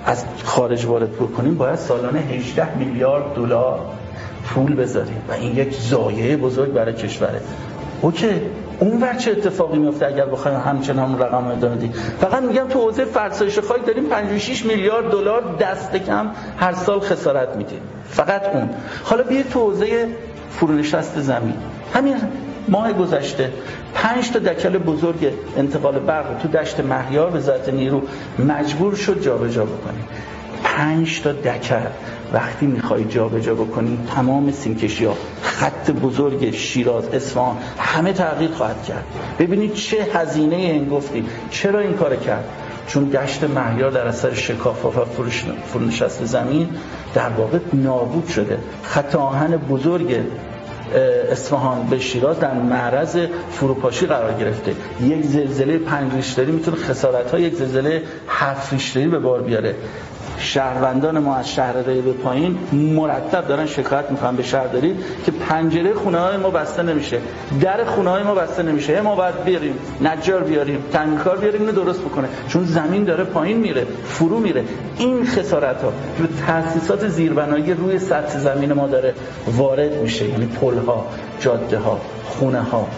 [SPEAKER 13] از خارج وارد بکنیم باید سالانه 18 میلیارد دلار پول بذاریم و این یک ضایعه بزرگ برای کشوره. اوکی اون ور چه اتفاقی میفته اگر بخوایم همچنان همون رقم ادامه فقط میگم تو حوزه فرسایش خاک داریم 56 میلیارد دلار دست کم هر سال خسارت میدیم فقط اون. حالا بیاید تو حوزه فرونشست زمین. همین ماه گذشته پنج تا دکل بزرگ انتقال برق تو دشت مهیار وزارت نیرو مجبور شد جابجا بکنه. پنج تا دکل. وقتی می‌خوای جابجا بکنی تمام سیمکشی ها خط بزرگ شیراز اصفهان همه تغییر خواهد کرد. ببینید چه هزینه انگفتی چرا این کار کرد؟ چون دشت مهیار در اثر شکاف و فرونشست زمین در واقع نابود شده. خط آهن بزرگ اصفهان به شیراز در معرض فروپاشی قرار گرفته. یک زلزله پنج ریشتری می‌تونه خسارت های یک زلزله هفت ریشتری به بار بیاره. شهروندان ما از شهرداری به پایین مرتب دارن شکایت می‌کنن به شهرداری که پنجره خونه های ما بسته نمیشه. در خونه های ما بسته نمیشه. ما باید بیاریم نجار بیاریم تعمیرکار بیاریم اینو درست بکنه. چون زمین داره پایین میره فرو میره. این خسارت ها به تاسیسات زیربنایی روی سطح زمین ما داره وارد میشه. یعنی پل ها جاده ها خونه ها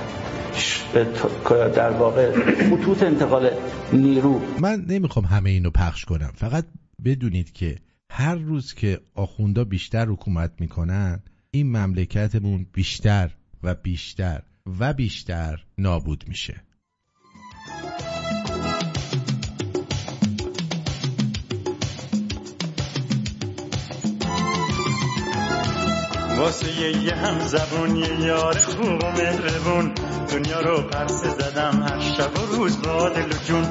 [SPEAKER 13] در واقع خطوط انتقال نیرو.
[SPEAKER 1] من نمی‌خوام همه اینو پخش کنم. فقط بدونید که هر روز که آخوندا بیشتر حکومت می‌کنن این مملکتمون بیشتر و بیشتر و بیشتر نابود میشه.
[SPEAKER 20] واسه یه هم زبون یه یار خوب و مهربون. دنیا رو پرسه زدم هر شب و روز با دل و جون.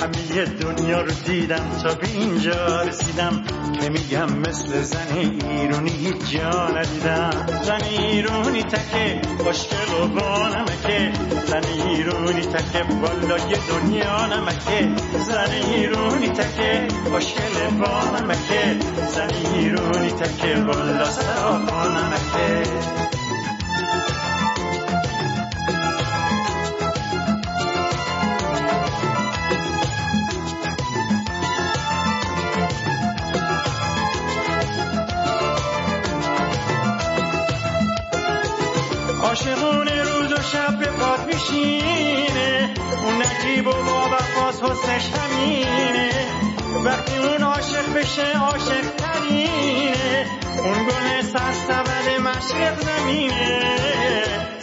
[SPEAKER 20] همه دنیا رو دیدم تا به اینجا رسیدم. که میگم مثل زن ایرونی هیچ جا ندیدم. زن ایرونی تکه خوشگل و با نمکه. زن ایرونی تکه بالای دنیا نمکه. زن ایرونی تکه خوشگل با نمکه. زن ایرونی تکه بالا سرا با نمکه. عاشقونه روز و شب به پاد میشینه. اون نجیب و با وفاس حسنش همینه. وقتی اون عاشق بشه عاشق ترینه اون گل سرسبد مشرق زمینه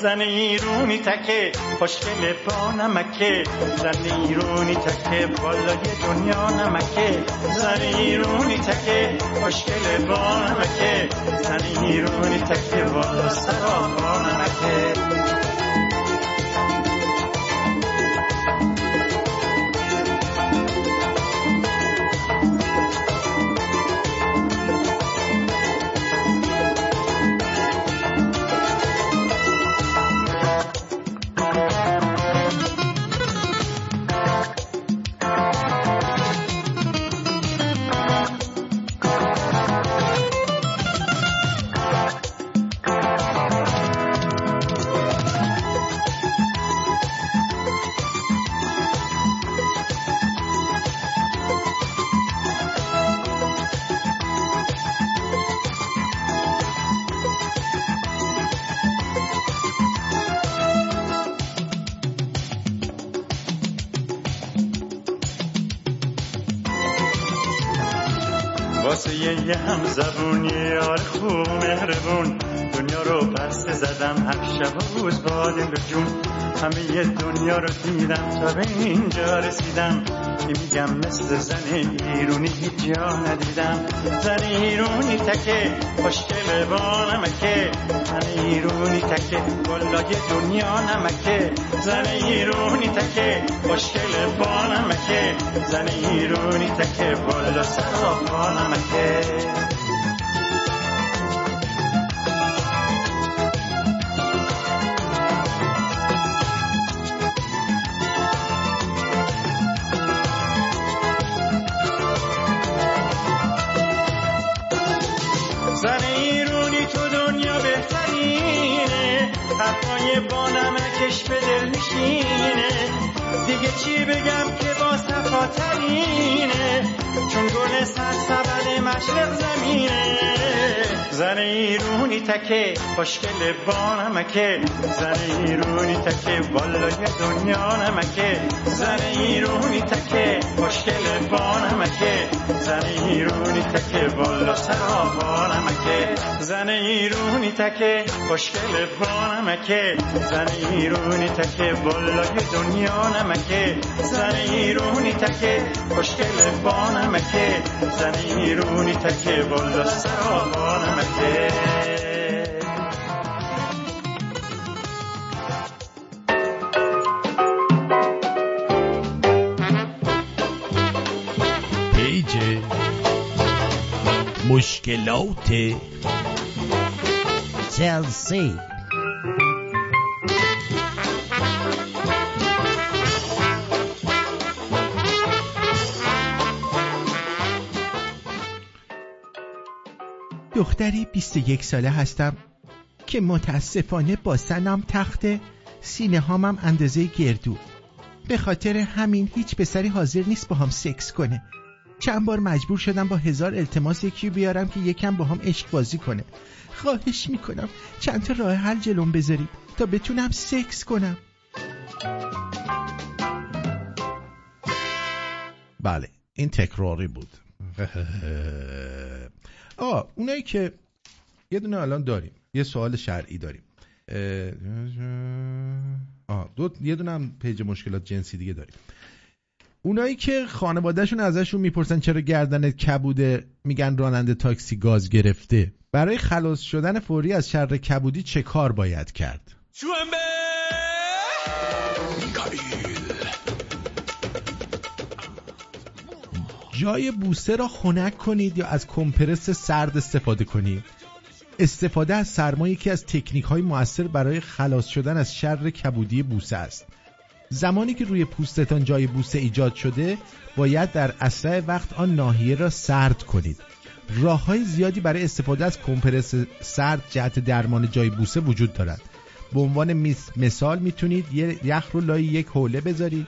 [SPEAKER 20] زن ایرونی تکه خوشگل با نمکه. زن ایرونی تکه بالای دنیا نمکه. زن ایرونی تکه خوشگل با نمکه. زن ایرونی تکه بالا سرا با نمکه. شب و روز با دل و جون. همه دنیا رو دیدم تا به اینجا رسیدم. که میگم مثل زن ایرونی هیچ جا ندیدم. زن ایرونی تکه خوشگل با نمکه. زن ایرونی تکه بالای دنیا نمکه. زن ایرونی تکه خوشگل با نمکه. زن ایرونی تکه بالا سرا با نمکه. نمکش به دل میشینه. دیگه چی بگم که با صفا ترینه؟ چون گل سرسبد مشرق زمینه. زن ایرونی تکه خوشگل با نمکه. زن ایرونی تکه بالای دنیا نمکه. زن ایرونی تکه خوشگل با نمکه. زن ایرونی تکه بالا سرا با نمکه. زن ایرونی تکه خوشگل با نمکه. زن ایرونی تکه بالای دنیا نمکه. زن ایرونی تکه خوشگل با نمکه. زن ایرونی تکه بالا سرا با
[SPEAKER 1] مشکلات
[SPEAKER 21] چلسی
[SPEAKER 22] دختری 21 ساله هستم که متاسفانه با سنم تخته سینه هامم اندازه گردو. به خاطر همین هیچ پسری حاضر نیست با هم سکس کنه. چند بار مجبور شدم با هزار التماس یکی بیارم که یکم با هم عشق بازی کنه. خواهش می‌کنم چند تا راه حل جلوم بذارید تا بتونم سکس کنم.
[SPEAKER 1] بله این تکراری بود. آه اونایی که یه دونه الان داریم یه سوال شرعی داریم. آه دو یه دونه هم پیج مشکلات جنسی دیگه داریم. اونایی که خانوادهشون ازشون می‌پرسن چرا گردنت کبوده میگن راننده تاکسی گاز گرفته. برای خلاص شدن فوری از شر کبودی چه کار باید کرد؟ جای بوسه را خنک کنید یا از کمپرس سرد استفاده کنید. استفاده از سرما یکی از تکنیک های موثر برای خلاص شدن از شر کبودی بوسه است. زمانی که روی پوستتان جای بوسه ایجاد شده باید در اسرع وقت آن ناحیه را سرد کنید. راه های زیادی برای استفاده از کمپرس سرد جهت درمان جای بوسه وجود دارد. به عنوان مثال می‌تونید یخ رو لای یک حوله بذارید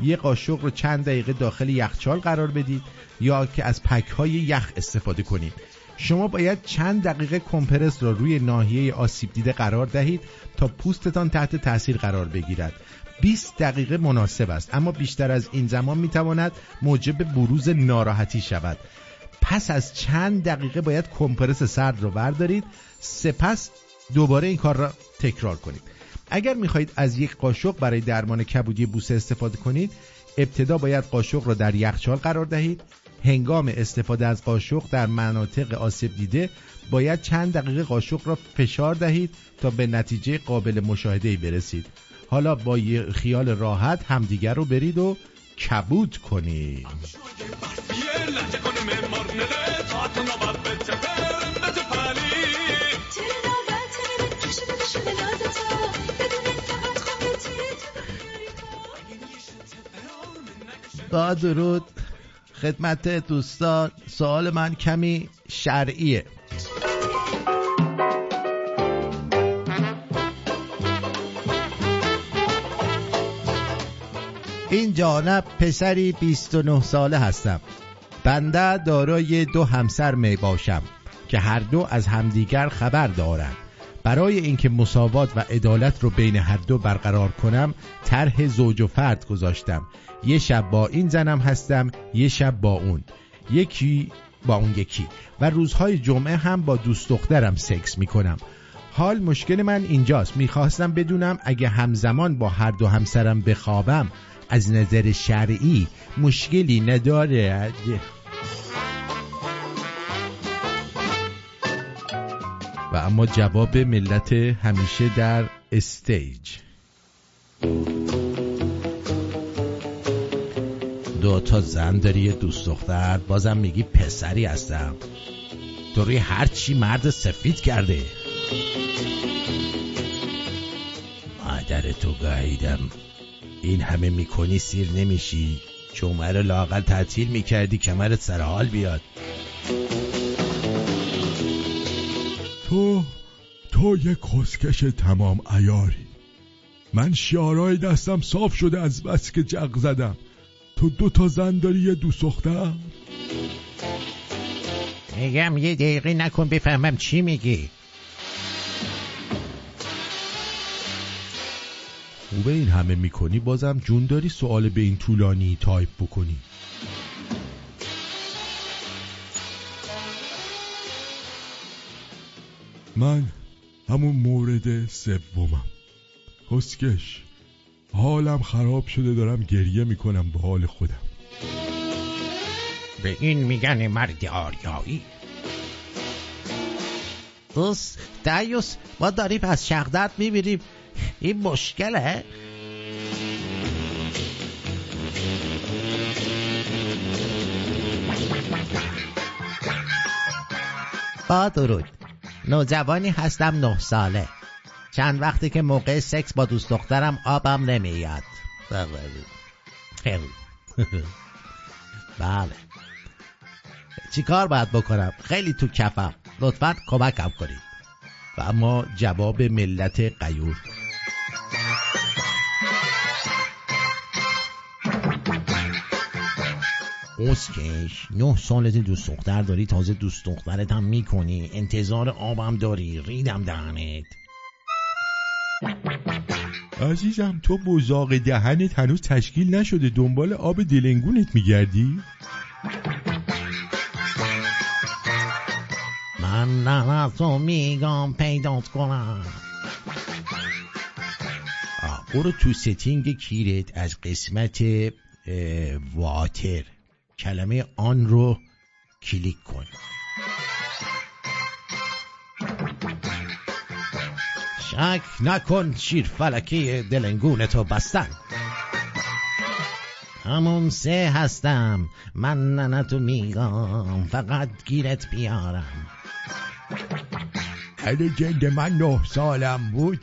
[SPEAKER 1] یه قاشق رو چند دقیقه داخل یخچال قرار بدید یا که از پک های یخ استفاده کنید. شما باید چند دقیقه کمپرس را روی ناحیه آسیب دیده قرار دهید تا پوستتان تحت تاثیر قرار بگیرد. 20 دقیقه مناسب است. اما بیشتر از این زمان می‌تواند موجب بروز ناراحتی شود. پس از چند دقیقه باید کمپرس سرد رو بردارید. سپس دوباره این کار را تکرار کنید. اگر می‌خواهید از یک قاشق برای درمان کبودی بوسه استفاده کنید ابتدا باید قاشق را در یخچال قرار دهید. هنگام استفاده از قاشق در مناطق آسیب دیده باید چند دقیقه قاشق را فشار دهید تا به نتیجه قابل مشاهده برسید. حالا با خیال راحت همدیگر رو برید و کبود کنید. با درود خدمت دوستان سوال من کمی شرعیه. این جانب پسری 29 ساله هستم. بنده دارای دو همسر می باشم که هر دو از همدیگر خبر دارند. برای اینکه مساوات و عدالت رو بین هر دو برقرار کنم طرح زوج و فرد گذاشتم. یه شب با این زنم هستم یه شب با اون. یکی با اون یکی. و روزهای جمعه هم با دوست دخترم سکس می‌کنم. حال مشکل من اینجاست. می‌خواستم بدونم اگه همزمان با هر دو همسرم بخوابم از نظر شرعی مشکلی نداره. و اما جواب ملت همیشه در استیج. دو تا زن داری یه دوست دختر. بازم میگی پسری هستم. تو روی هر چی مرد سفید کرده. مادر تو گاهیدم این همه می‌کنی سیر نمیشی. جمعه رو لاقل تعطیل می‌کردی کمرت سر حال بیاد.
[SPEAKER 23] تو تو یک خسکش تمام ایاری من شیارای دستم صاف شده از بس که جغ زدم. تو دو تا زن داری یه دوست دختر
[SPEAKER 1] میگم یه دقیقه نکن بفهمم چی میگی.
[SPEAKER 23] خوبه این همه می‌کنی بازم جون داری سوال به این طولانی تایپ بکنی. من همون مورد سومم. خسکش حالم خراب شده دارم گریه می‌کنم به حال خودم.
[SPEAKER 1] به این میگن مرد آریایی. دوست دیوس ما داریم از شغدت می‌بینیم این مشکله؟ با درود. نوجوانی هستم نه ساله. چند وقتی که موقع سکس با دوست دخترم آبم نمیاد. خیلی. بله. چی کار باید بکنم؟ خیلی تو کفم. لطفا کمکم کنید. و اما جواب ملت قیور اسکش نه سالت دوست دختر داری تازه دوست دخترت هم می‌کنی. انتظار آبم داری. ریدم دهنت.
[SPEAKER 23] عزیزم تو بزاق دهنت هنوز تشکیل نشده. دنبال آب دلنگونت میگردی؟
[SPEAKER 1] من نه تو میگم پیدات کنم. برو تو ستینگ کیرت از قسمت
[SPEAKER 22] واتر کلمه آن رو کلیک کن شک نکن شیر فلکی دلنگون تو بستن. همون سه هستم من ننتو میگم فقط گیرت بیارم.
[SPEAKER 1] اگه جد من نه سالم بود.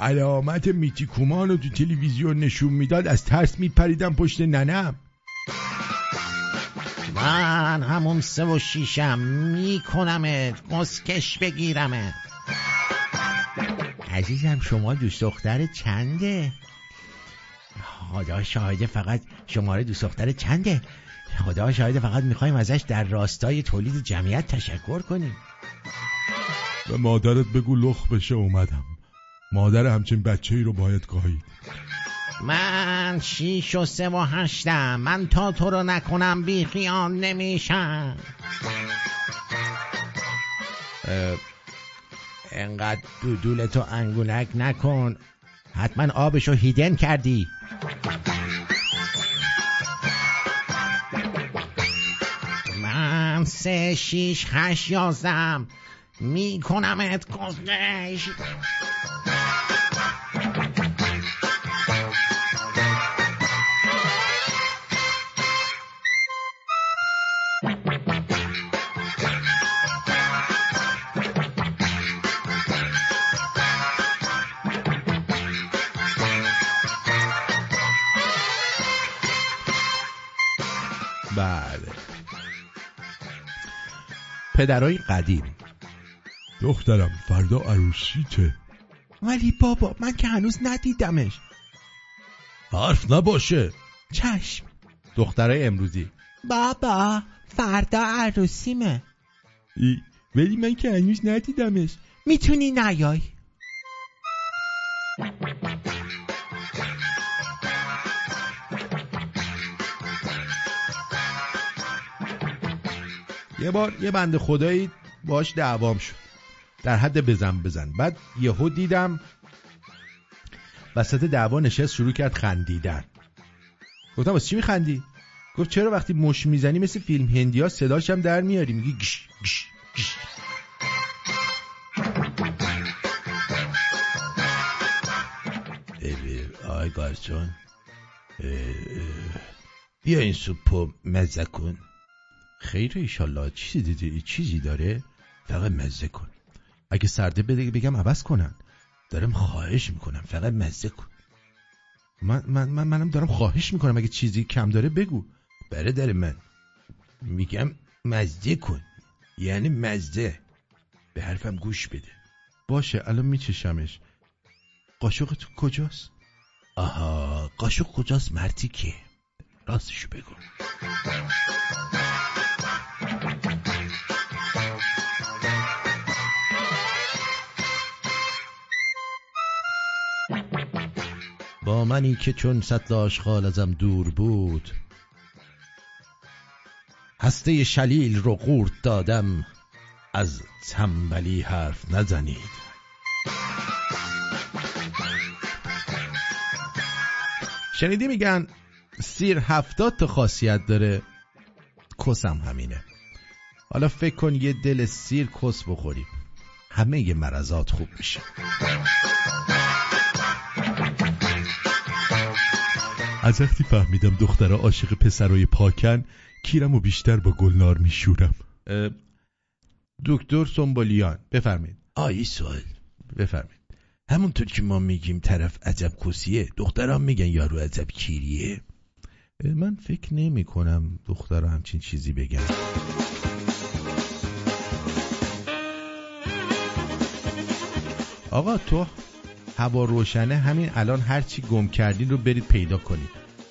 [SPEAKER 1] علامت میتی کومان رو تو تلویزیون نشون می‌داد از ترس میپریدم پشت ننم.
[SPEAKER 22] من همون سه و شیشم میکنمت مسکش بگیرمت. عزیزم شما دوست دختر چنده؟ خدا شاهده فقط شماره دوست دختر چنده؟ خدا شاهده فقط می‌خوایم ازش در راستای تولید جمعیت تشکر کنیم.
[SPEAKER 1] به مادرت بگو لخ بشه اومدم. مادر همچین بچه ای رو باید گاهید
[SPEAKER 22] من شیش و سه و هشتم. من تا تو رو نکنم بی خیال نمیشم. انقدر دودولتو انگولک نکن. حتما آبشو هیدن کردی. من سه شیش هشت یازدم میکنمت کسکش
[SPEAKER 1] پدرای قدیم. دخترم فردا عروسیته.
[SPEAKER 22] ولی بابا من که هنوز ندیدمش.
[SPEAKER 1] حرف نباشه.
[SPEAKER 22] چشم.
[SPEAKER 1] دخترای امروزی.
[SPEAKER 22] بابا فردا عروسیمه.
[SPEAKER 1] ای، ولی من که هنوز ندیدمش.
[SPEAKER 22] می‌تونی نیای.
[SPEAKER 1] یه بار یه بنده خدایی باش دعوام شد. در حد بزن بزن. بعد یهو دیدم وسط دعوا نشست شروع کرد خندیدن. گفتم واسه چی میخندی؟ گفت چرا وقتی مش می‌زنی مثل فیلم هندی ها صداش هم در میاری؟ میگی گش گش گش. آی اه، بیا این سوپو مزه کن. خیر ایشالله. چیزی دیدی چیزی داره؟ فقط مزه کن. اگه سرده بده بگم عوض کنن. دارم خواهش می‌کنم. فقط مزه کن. من, من, من منم دارم خواهش می‌کنم. اگه چیزی کم داره بگو. برادر من. میگم مزه کن. یعنی مزه. به حرفم گوش بده. باشه الان میچشمش. قاشق تو کجاست؟ آها قاشق کجاست مرتی که؟ راستشو بگو. با منی که چون سطل آشغال ازم دور بود. هسته شلیل رو قورت دادم از تنبلی حرف نزنید. شنیدی میگن سیر هفتاد تا خاصیت داره کسم همینه. حالا فکر کن یه دل سیر کس بخوریم همه ی مرضات خوب میشه. از وقتی فهمیدم دخترها عاشق پسرای پاکن کیرم و بیشتر با گلنار میشورم. دکتر سنبولیان بفرمایید. آیی سوال. بفرمایید. همونطور که ما میگیم طرف عجب کسیه دختران میگن یارو عجب کیریه. من فکر نمی کنم دخترها همچین چیزی بگن. آقا تو هوا روشنه همین الان هرچی گم کردین رو برید پیدا کنید.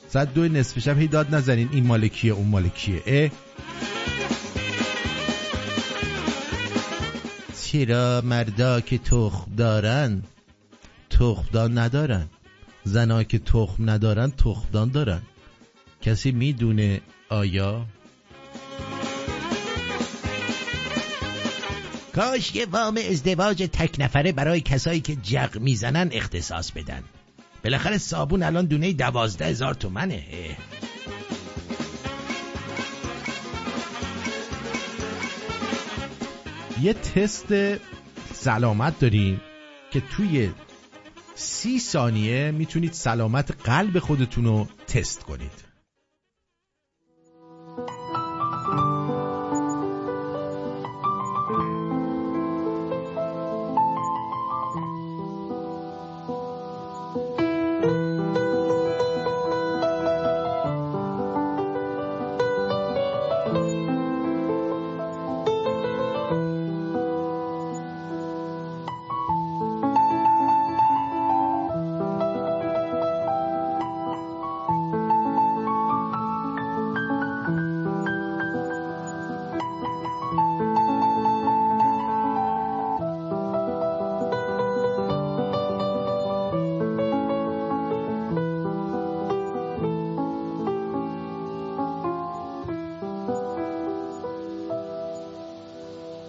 [SPEAKER 1] ساعت دو نصف شب هی داد نزنین این مالکیه اون مالکیه اه؟ چرا مردا که تخم دارن تخمدان ندارن. زنا که تخم ندارن تخمدان دارن. کسی می‌دونه آیا کاش یه وام ازدواج تک نفره برای کسایی که جق می‌زنن اختصاص بدن. بالاخره صابون الان دونه دوازده هزار تومنه. یه تست سلامت داریم که توی سی ثانیه می‌تونید سلامت قلب خودتون رو تست کنید.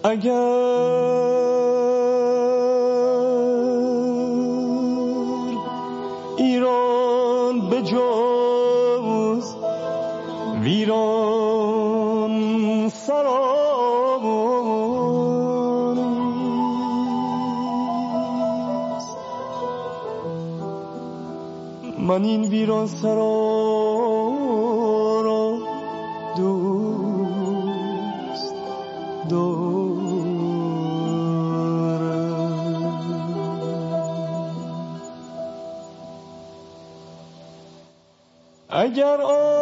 [SPEAKER 9] اگر ایران به جاوز ویران سرابون من این ویران سرابون Hajar, oh.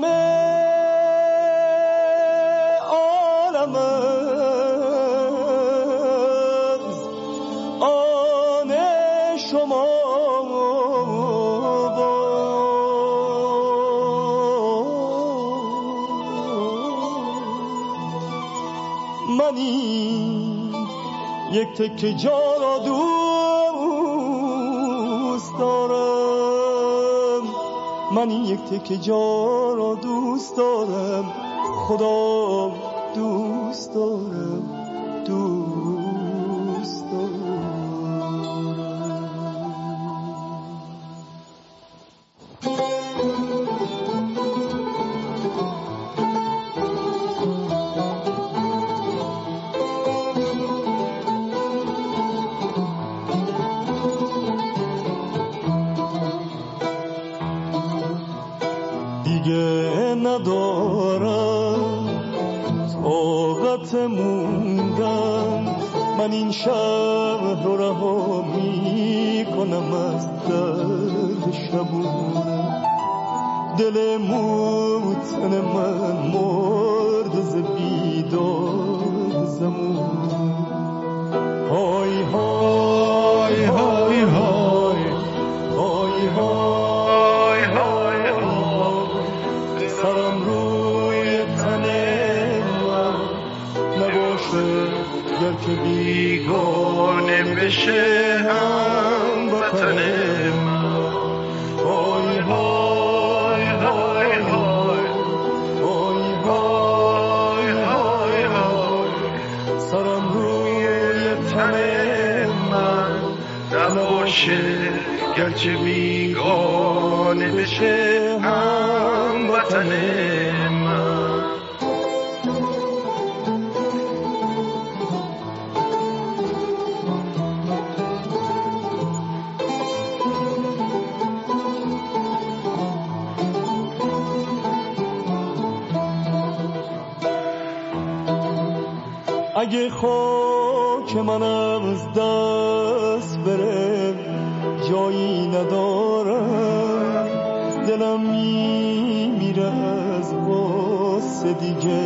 [SPEAKER 9] تمام عالم آن شما منی یک تک جا را دوست دارم. من یک تک جا ほど。هم من. اگه خاک منم از دست بره جایی ندارم. کس دیگه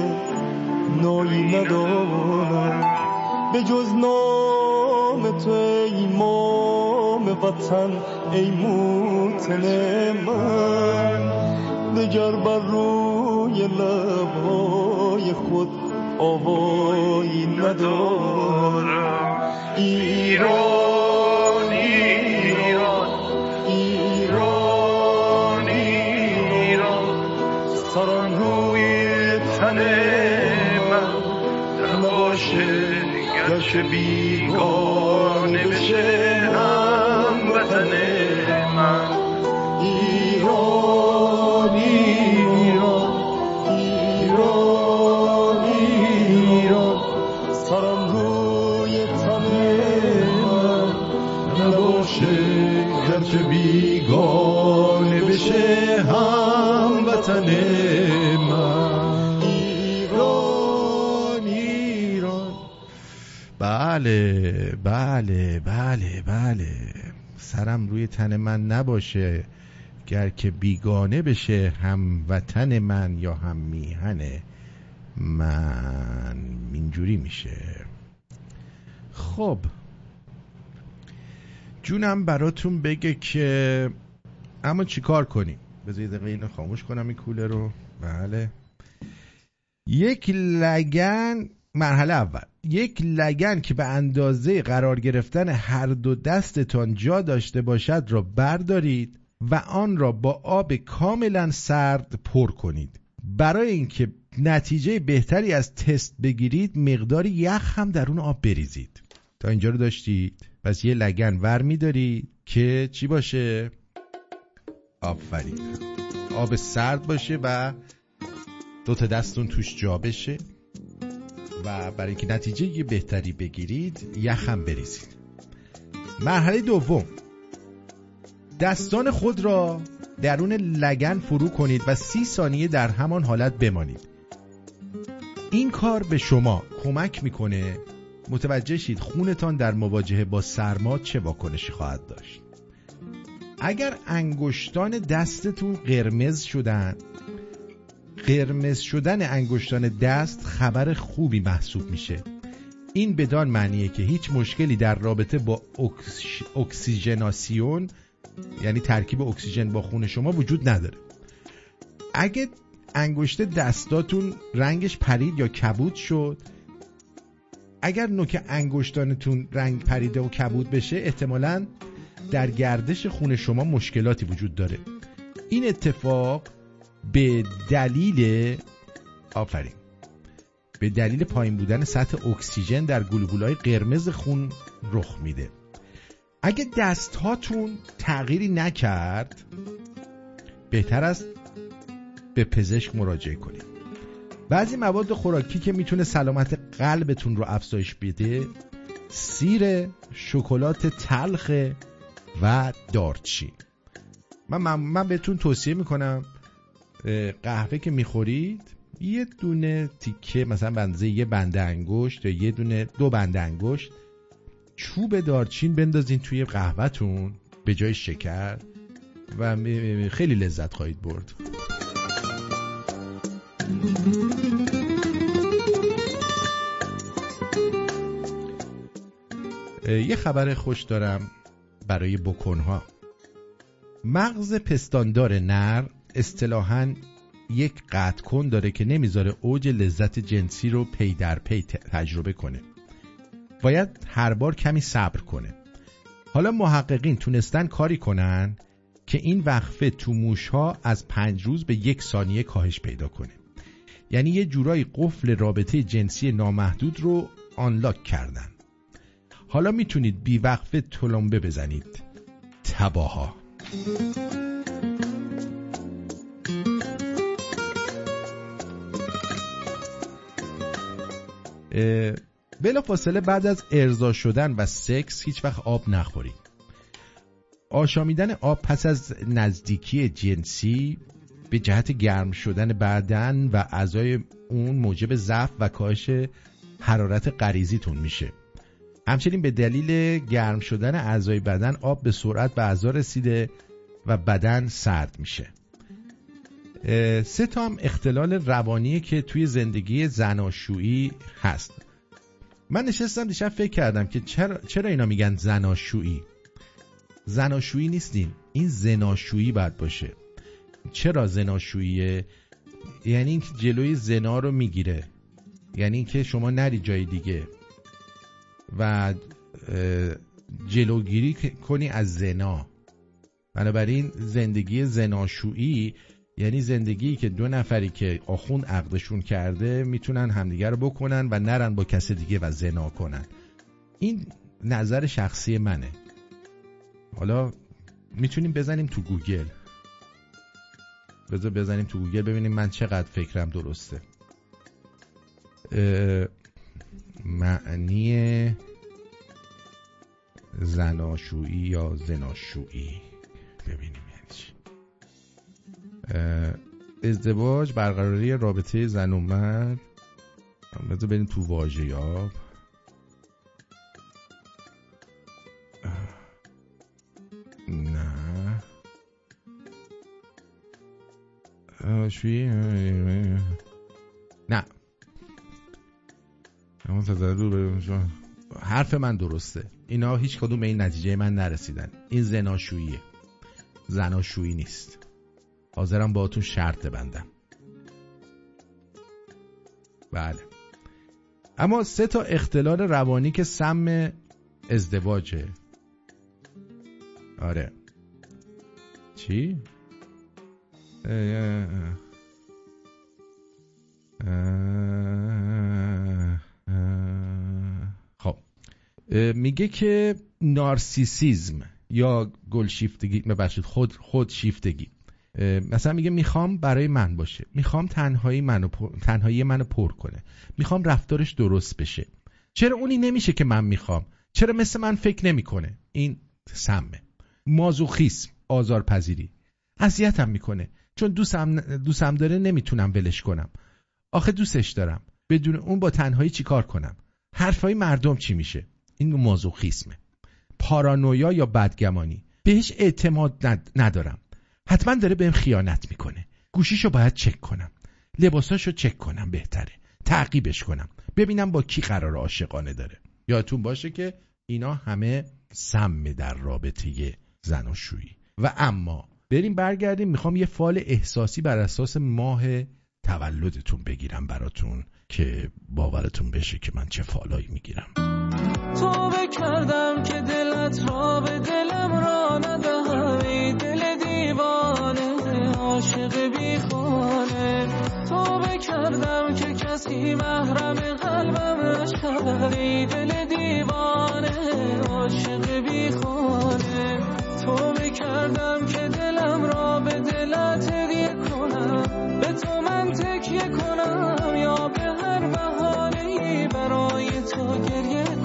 [SPEAKER 9] نوعی ندارم.
[SPEAKER 20] به جز نام تو ای مام وطن ای موتن من. دگر بر روی لبای خود آوایی ندارم. ایران ایران ایران ایران. سرم گرچه بیگانه بشه.
[SPEAKER 1] بله بله. سرم روی تن من نباشه. گر که بیگانه بشه هم وطن من یا هم میهن من اینجوری میشه. خب. جونم براتون بگه که اما چیکار کنیم؟ بذارید دقیقه اینو خاموش کنم این کوله رو. بله. یک لگن مرحله اول. یک لگن که به اندازه قرار گرفتن هر دو دستتان جا داشته باشد را بردارید و آن را با آب کاملا سرد پر کنید. برای اینکه نتیجه بهتری از تست بگیرید مقداری یخ هم در اون آب بریزید. تا اینجا رو داشتید؟ پس یه لگن ور میدارید که چی باشه؟ آفرین. آب سرد باشه و دو تا دستون توش جا بشه. و برای اینکه نتیجه بهتری بگیرید یخ هم بریزید. مرحله دوم. دستان خود را درون لگن فرو کنید و سی ثانیه در همان حالت بمانید. این کار به شما کمک می‌کنه. متوجه شید خونتان در مواجهه با سرما چه واکنشی خواهد داشت. اگر انگشتان دستتون قرمز شدن قرمز شدن انگشتان دست خبر خوبی محسوب میشه. این بدان معنیه که هیچ مشکلی در رابطه با اکس... اکسیژناسیون یعنی ترکیب اکسیژن با خون شما وجود نداره. اگه انگشت دستاتون رنگش پرید یا کبود شد اگر نوک انگشتانتون رنگ پریده و کبود بشه احتمالا در گردش خون شما مشکلاتی وجود داره. این اتفاق به دلیل آفرین. به دلیل پایین بودن سطح اکسیژن در گلبولای قرمز خون رخ میده. اگه دست هاتون تغییری نکرد بهتر است به پزشک مراجعه کنید. بعضی مواد خوراکی که می‌تونه سلامت قلبتون رو افزایش بده سیر شکلات تلخ و دارچین. من, من, من بهتون توصیه می‌کنم قهوه که می‌خورید یه دونه تیکه مثلا بنده یه بنده انگشت یا یه دونه دو بنده انگشت چوب دارچین بندازین توی قهوهتون به جای شکر و خیلی لذت خواهید برد. یه خبر خوش دارم برای بکنها مغز پستاندار نر اصطلاحا یک قطع کن داره که نمی‌ذاره اوج لذت جنسی رو پی در پی تجربه کنه. باید هر بار کمی صبر کنه. حالا محققین تونستن کاری کنن که این وقفه تو موشها از پنج روز به یک ثانیه کاهش پیدا کنه. یعنی یه جورایی قفل رابطه جنسی نامحدود رو آنلاک کردن. حالا می‌تونید بی وقفه تلمبه بزنید. تباها. بلا فاصله بعد از ارضا شدن و سکس هیچ وقت آب نخورید. آشامیدن آب پس از نزدیکی جنسی به جهت گرم شدن بدن و اعضای اون موجب ضعف و کاهش حرارت غریزیتون میشه. همچنین به دلیل گرم شدن اعضای بدن آب به سرعت به اعضا رسیده و بدن سرد میشه. سه تا هم اختلال روانی که توی زندگی زناشویی هست. من نشستم دیشب فکر کردم که چرا, چرا اینا میگن زناشویی؟ زناشویی نیستین این زناشویی باید باشه. چرا زناشوییه؟ یعنی اینکه جلوی زنا رو می‌گیره. یعنی اینکه شما نری جای دیگه. و جلوگیری کنی از زنا. بنابراین زندگی زناشویی یعنی زندگی که دو نفری که آخون عقدشون کرده می‌تونن همدیگه رو بکنن و نرن با کس دیگه و زنا کنن. این نظر شخصی منه. حالا می‌تونیم بزنیم تو گوگل. بذار بزنیم تو گوگل ببینیم من چقدر فکرم درسته. معنی زناشویی یا زناشویی؟ ببینیم. ازدواج برقراری رابطه زن و مرد. بذار بریم تو واژه یاب نه. شویی نه. به شما- حرف من درسته. اینا هیچ کدوم به این نتیجه من نرسیدن. این زناشوییه. زناشویی نیست. حاضرم باهاتون شرط بندم بله. اما سه تا اختلال روانی که سم ازدواجه آره. چی؟ خب. میگه که نارسیسیزم یا گلشیفتگی ببخشید خود خود شیفتگی. مثلا میگه می‌خوام برای من باشه. می‌خوام تنهایی منو پر... تنهایی منو پر کنه. می‌خوام رفتارش درست بشه. چرا اونی نمیشه که من می‌خوام؟ چرا مثل من فکر نمی‌کنه؟ این سمه. مازوخیسم آزارپذیری. اذیتم می‌کنه. چون دوستم دوستم داره نمی‌تونم ولش کنم. آخه دوستش دارم. بدون اون با تنهایی چیکار کنم؟ حرفای مردم چی میشه؟ این مازوخیسمه. پارانویا یا بدگمانی. بهش اعتماد ند- ندارم. حتما داره بهم خیانت می‌کنه. گوشیشو باید چک کنم. لباساشو چک کنم بهتره. تعقیبش کنم. ببینم با کی قرار عاشقانه داره. یادتون باشه که اینا همه سم در رابطه زن و شویی. و اما بریم برگردیم می‌خوام یه فال احساسی بر اساس ماه تولدتون بگیرم براتون که باورتون بشه که من چه فالایی می‌گیرم.
[SPEAKER 24] توبه کردم که دلت را به عاشق بیخانه توبه کردم که کسی محرم قلبم نشود ای دل دیوانه. عاشق بیخانه توبه کردم که دلم را به دلت هدیه کنم. به تو من تکیه کنم یا به هر بهانه برای تو گریه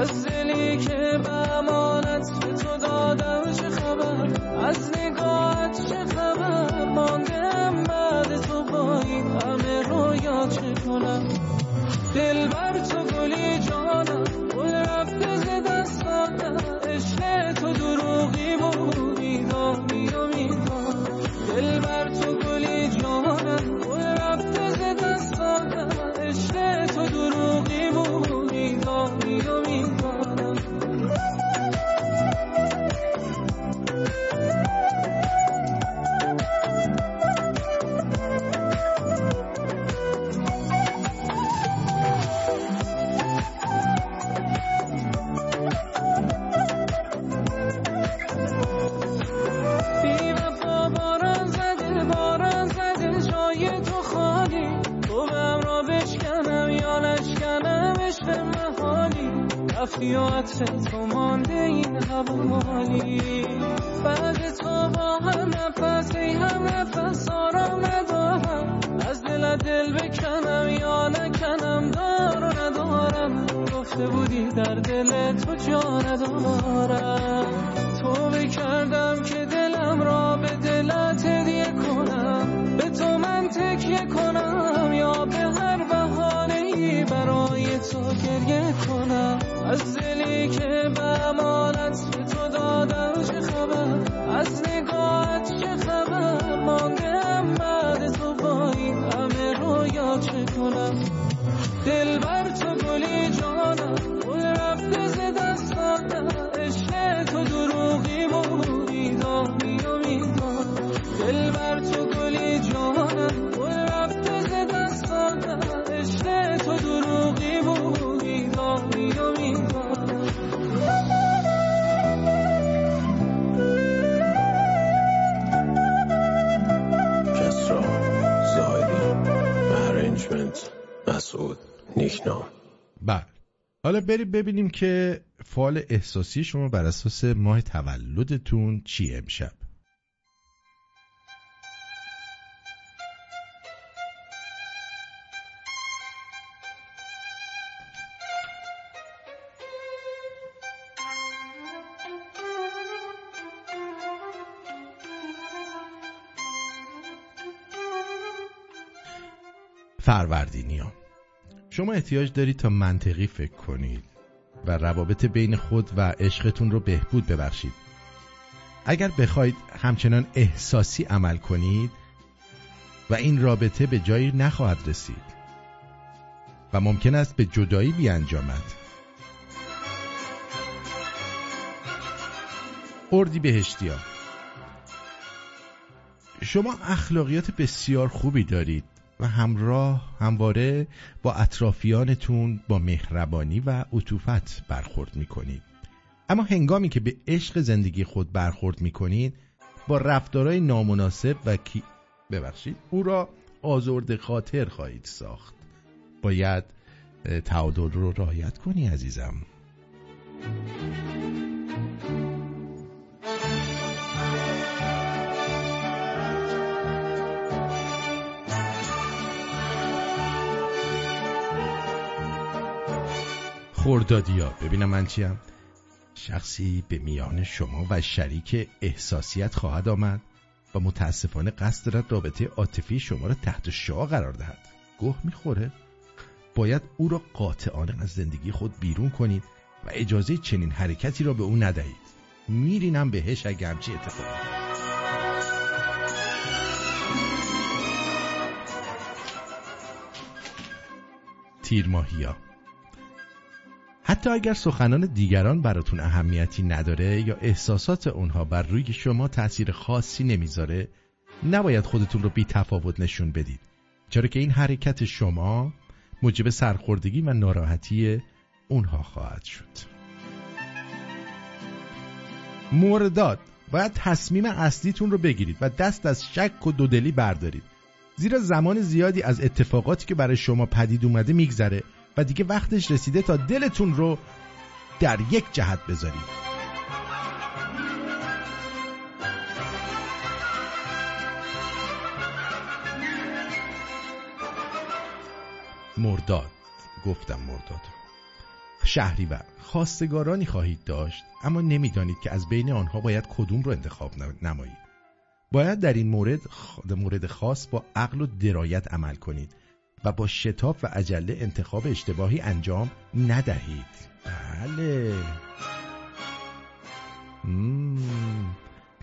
[SPEAKER 24] از دلی که به امانت به تو دادم چه خبر؟ از نگاهت چه خبر؟ ماندم بعد تو با این همه رویا چه کنم؟ دل بر تو گلی جانم گل رفته ز دستانم عشق تو دروغی بود میدانی و می‌دانم دل بر تو گلی جانم گل رفته ز دستانم عشق تو دروغی بود میدانی و می‌دانم و عطر تو مانده این حوالی. بعد تو با هم نفس ای هم نفس آرام ندارم از دل دل بکنم یا نکنم دار و ندارم. گفته بودی در دل تو جا ندارم توبه کردم که دلم را به دلت هدیه کنم. به تو من تکیه کنم یا به هر بهانه وقتی برای تو گریه کنم؟ از دلی که به امانت به تو دادم چه خبر؟ از نگاهت چه خبر؟ ماندم بعد تو با این همه رویا چه کنم؟ دل بر تو گلی جانم گل رفته ز دستانم عشق تو دروغی بود میدانی و دل بر تو گلی جانم گل رفته ز دستانم عشق
[SPEAKER 1] حالا بریم ببینیم که فال احساسی شما بر اساس ماه تولدتون چی امشب؟ فروردینیان. شما احتیاج دارید تا منطقی فکر کنید و روابط بین خود و عشقتون رو بهبود ببخشید. اگر بخواید همچنان احساسی عمل کنید و این رابطه به جایی نخواهد رسید و ممکن است به جدایی بیانجامد. اردی بهشتیا شما اخلاقیات بسیار خوبی دارید. و همراه همواره با اطرافیانتون با مهربانی و عطوفت برخورد می‌کنید. اما هنگامی که به عشق زندگی خود برخورد می‌کنید با رفتارهای نامناسب و کی ببخشید او را آزرد خاطر خواهید ساخت. باید تعادل رو رعایت کنی عزیزم. خوردادیا ببینم من چیم. شخصی به میان شما و شریک احساسیت خواهد آمد و متاسفانه قصد دارد رابطه عاطفی شما را تحت شعا قرار دهد. گوه می‌خوره. باید او را قاطعانه از زندگی خود بیرون کنید و اجازه چنین حرکتی را به او ندهید. میرینم بهش اگه همچی اتفاقی تیرماهیا حتی اگر سخنان دیگران براتون اهمیتی نداره یا احساسات اونها بر روی شما تأثیر خاصی نمی‌ذاره نباید خودتون رو بی تفاوت نشون بدید. چرا که این حرکت شما موجب سرخوردگی و ناراحتی اونها خواهد شد. موردات باید تصمیم اصلیتون رو بگیرید و دست از شک و دودلی بردارید. زیرا زمان زیادی از اتفاقاتی که برای شما پدید اومده میگذره و دیگه وقتش رسیده تا دلتون رو در یک جهت بذارید. مرداد گفتم مرداد شهریور خواستگارانی خواهید داشت اما نمی‌دانید که از بین آنها باید کدوم رو انتخاب نمایید. باید در این مورد مورد خاص با عقل و درایت عمل کنید. و با شتاب و عجله انتخاب اشتباهی انجام ندهید. بله. مم.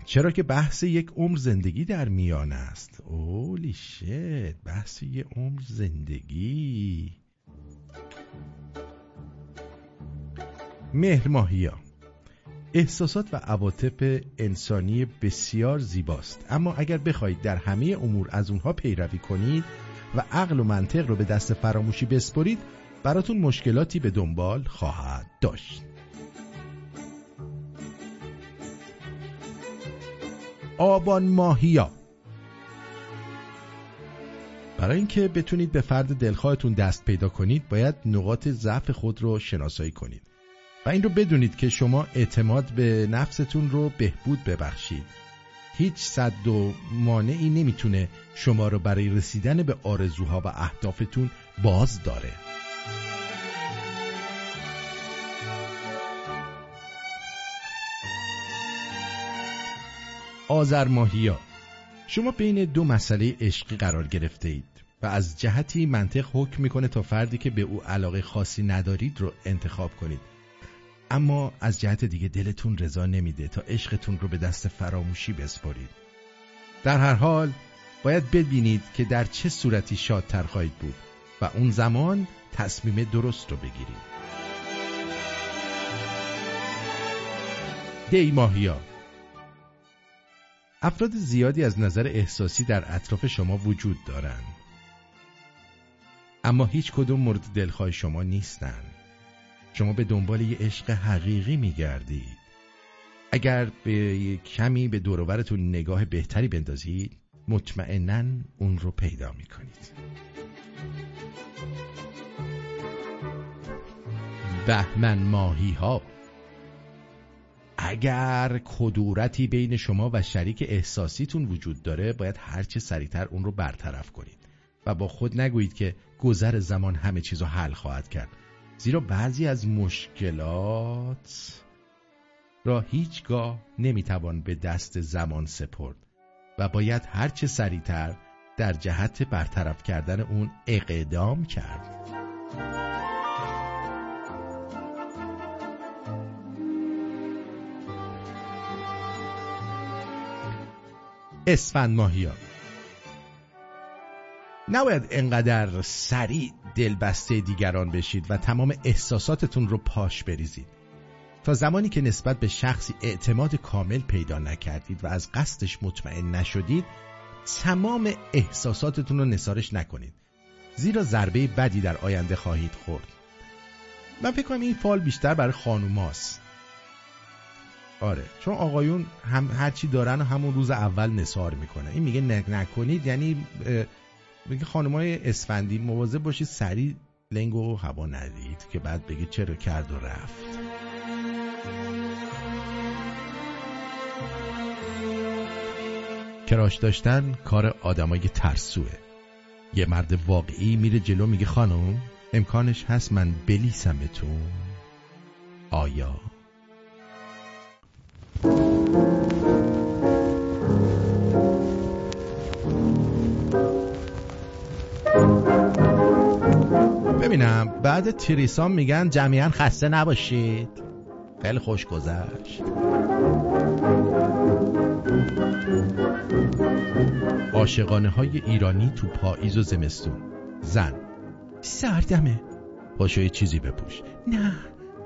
[SPEAKER 1] چرا که بحث یک عمر زندگی در میان است. اولی شت بحث یک عمر زندگی. مهر ماهیا. احساسات و عواطف انسانی بسیار زیباست. اما اگر بخواهید در همه امور از اونها پیروی کنید و عقل و منطق رو به دست فراموشی بسپرید براتون مشکلاتی به دنبال خواهد داشت. آبان ماهیا. برای اینکه بتونید به فرد دلخواهتون دست پیدا کنید باید نقاط ضعف خود رو شناسایی کنید. و این رو بدونید که شما اعتماد به نفستون رو بهبود ببخشید. هیچ صد و مانعی نمی‌تونه شما رو برای رسیدن به آرزوها و اهدافتون باز داره. آذر ماهیا شما بین دو مسئله عشقی قرار گرفته اید و از جهتی منطق حکم می‌کنه تا فردی که به او علاقه خاصی ندارید رو انتخاب کنید. اما از جهت دیگه دلتون رضا نمیده تا عشقتون رو به دست فراموشی بسپارید. در هر حال باید ببینید که در چه صورتی شادتر خواهید بود و اون زمان تصمیم درست رو بگیرید. دی ماهیا. افراد زیادی از نظر احساسی در اطراف شما وجود دارند. اما هیچ کدوم مورد دلخواه شما نیستند. شما به دنبال یه عشق حقیقی میگردید اگر به کمی به دوروبرتون نگاه بهتری بندازید مطمئنا اون رو پیدا می‌کنید. بهمن ماهی ها اگر کدورتی بین شما و شریک احساسیتون وجود داره باید هرچه سریعتر اون رو برطرف کنید. و با خود نگویید که گذر زمان همه چیز رو حل خواهد کرد. زیرا بعضی از مشکلات را هیچگاه نمی‌توان به دست زمان سپرد و باید هرچه سریعتر در جهت برطرف کردن اون اقدام کرد. اسفند ماهیان نباید انقدر سریع دلبسته دیگران بشید و تمام احساساتتون رو پاش بریزید. تا زمانی که نسبت به شخصی اعتماد کامل پیدا نکردید و از قصدش مطمئن نشدید تمام احساساتتون رو نثارش نکنید. زیرا ضربه بدی در آینده خواهید خورد. من فکر کنم این فال بیشتر برای خانوماست آره چون آقایون هم هرچی دارن همون روز اول نثار می‌کنه. این میگه نکنید یعنی میگه خانمای اسفندی مواظب باشید سریع لنگ و هوا ندید که بعد بگه چرا کرد و رفت. کراش داشتن کار آدمای ترسوه. یه مرد واقعی میره جلو میگه خانم امکانش هست من بلیسمتون. آیا؟ ببینم بعد تریسام میگن جمعیان خسته نباشید. خیلی خوش گذشت. عاشقانه های ایرانی تو پاییز و زمستون. زن. سردمه. پاشو یه چیزی بپوش. نه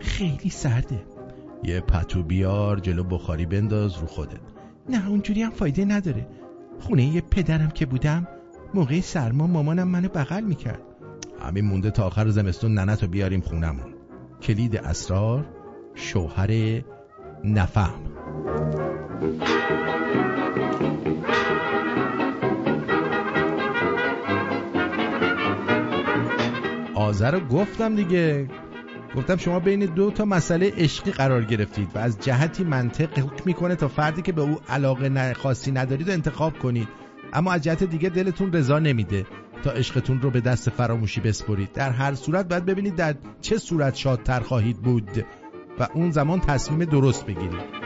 [SPEAKER 1] خیلی سرده. یه پتو بیار جلو بخاری بنداز رو خودت. نه اونجوری هم فایده نداره. خونه یه پدرم که بودم موقع سرما مامانم منو بغل می‌کرد. همین مونده تا آخر زمستون ننتو بیاریم خونمون. کلید اسرار شوهر نفهم. آذر گفتم دیگه. گفتم شما بین دو تا مسئله عشقی قرار گرفتید و از جهتی منطق حکم می‌کنه تا فردی که به او علاقه خاصی ندارید انتخاب کنید. اما از جهت دیگه دلتون رضا نمیده. تا عشقتون رو به دست فراموشی بسپرید. در هر صورت باید ببینید در چه صورت شادتر خواهید بود و اون زمان تصمیم درست بگیرید.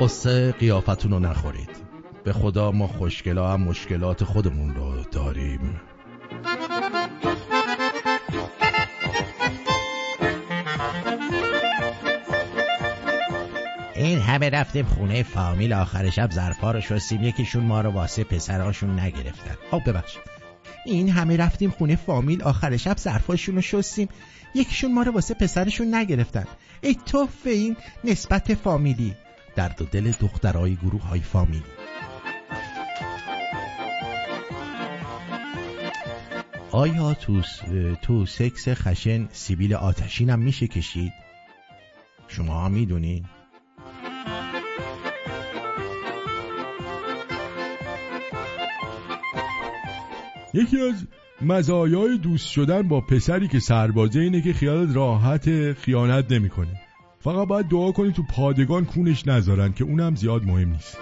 [SPEAKER 1] قصه قیافتون رو نخورید. به خدا ما خوشگلا هم مشکلات خودمون رو داریم.
[SPEAKER 22] همه رفتیم خونه فامیل آخر شب ظرفا رو شستیم یکیشون ما رو واسه پسراشون نگرفتن.
[SPEAKER 1] آب ببخشید.
[SPEAKER 22] این همه رفتیم خونه فامیل آخر شب ظرفاشون رو شستیم یکیشون ما رو واسه پسرشون نگرفتن. ای توف این نسبت فامیلی.
[SPEAKER 1] درد و دل دخترای گروه های فامیلی آیا تو, تو سکس خشن سیبیل آتشین هم میشه کشید؟ شما می‌دونین؟ یکی از مزایای دوست شدن با پسری که سربازه اینه که خیالت راحت خیانت نمی‌کنه. فقط باید دعا کنی تو پادگان کونش نذارن که اونم زیاد مهم نیست.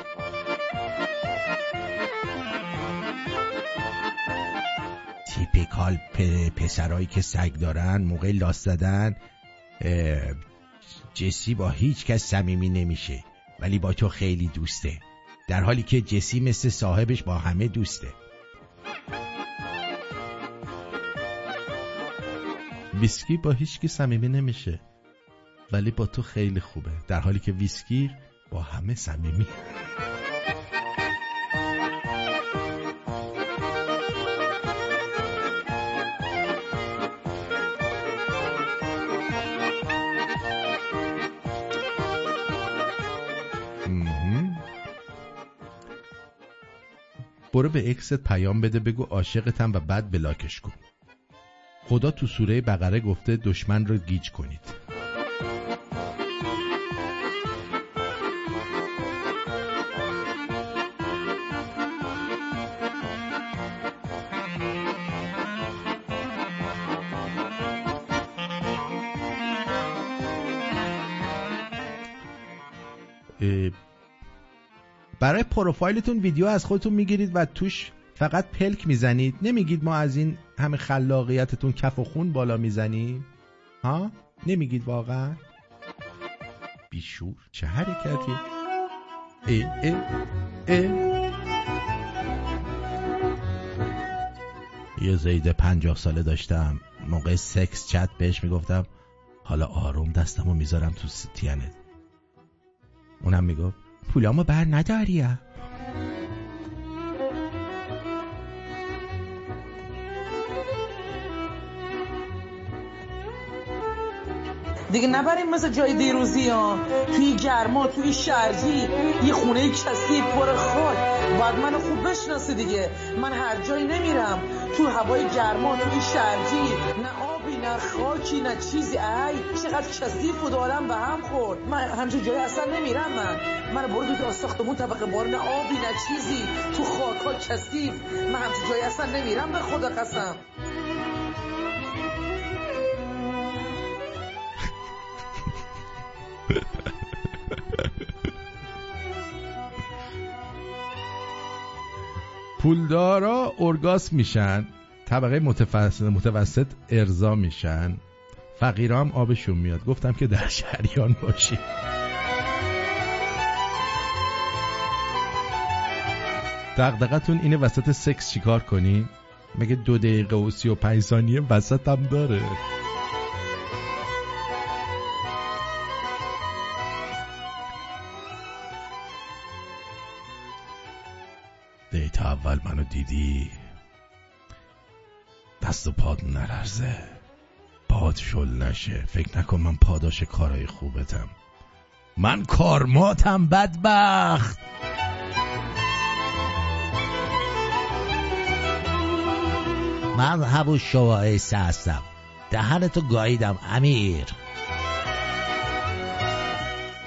[SPEAKER 22] تیپیکال پسرایی که سگ دارن موقع لاست زدن جسی با هیچ کس صمیمی نمیشه ولی با تو خیلی دوسته. در حالی که جسی مثل صاحبش با همه دوسته.
[SPEAKER 1] ویسکی با هیچ کی صمیمی نمیشه. ولی با تو خیلی خوبه. در حالی که ویسکی با همه صمیمی. برو به ex ت پیام بده بگو عاشقتم و بعد بلاکش کن. خدا تو سوره بقره گفته دشمن رو گیج کنید. برای پروفایلتون ویدیو از خودتون می‌گیرید و توش فقط پلک می‌زنید؟ نمیگید ما از این همه خلاقیتتون کف و خون بالا می‌زنیم؟ ها؟ نمیگید واقعا؟ بیشور چه حرکتی؟ اه اه اه. یه زید پنجاه ساله داشتم. موقع سکس چت بهش می‌گفتم حالا آروم دستمو می‌ذارم تو ستیانت اونم می‌گفت پولامو بر نداری
[SPEAKER 25] دیگه نبریم مثل جای دیروزی ها. توی گرما توی شرجی یه خونه کسی پر خاک. باید منو خوب بشناسی دیگه. من هر جایی نمیرم. تو هوای گرما توی شرجی نه آبی نه خاکی نه چیزی. ای چقدر کثیف و دارم به هم خورد. من همچین جایی اصلا نمیرم من. من برو تو ساختمون طبقه بار. نه آبی نه چیزی. تو خاک ها کثیف. من همچین جایی اصلا نمیرم به خدا قسم.
[SPEAKER 1] پولدارا ارگاس میشن طبقه متوسط, متوسط ارضا میشن. فقیرا هم آبشون میاد. گفتم که در شریان باشی دقدقتون اینه وسط سکس چیکار کنی؟ مگه دو دقیقه و سی و پنج ثانیه وسط هم داره؟ اول منو دیدی. دست و پاد نلرزه. پاد شل نشه. فکر نکن من پاداش کارهای خوبتم. من کارماتم بدبخت.
[SPEAKER 26] من همون شواعیسه هستم. دهنتو گاییدم امیر.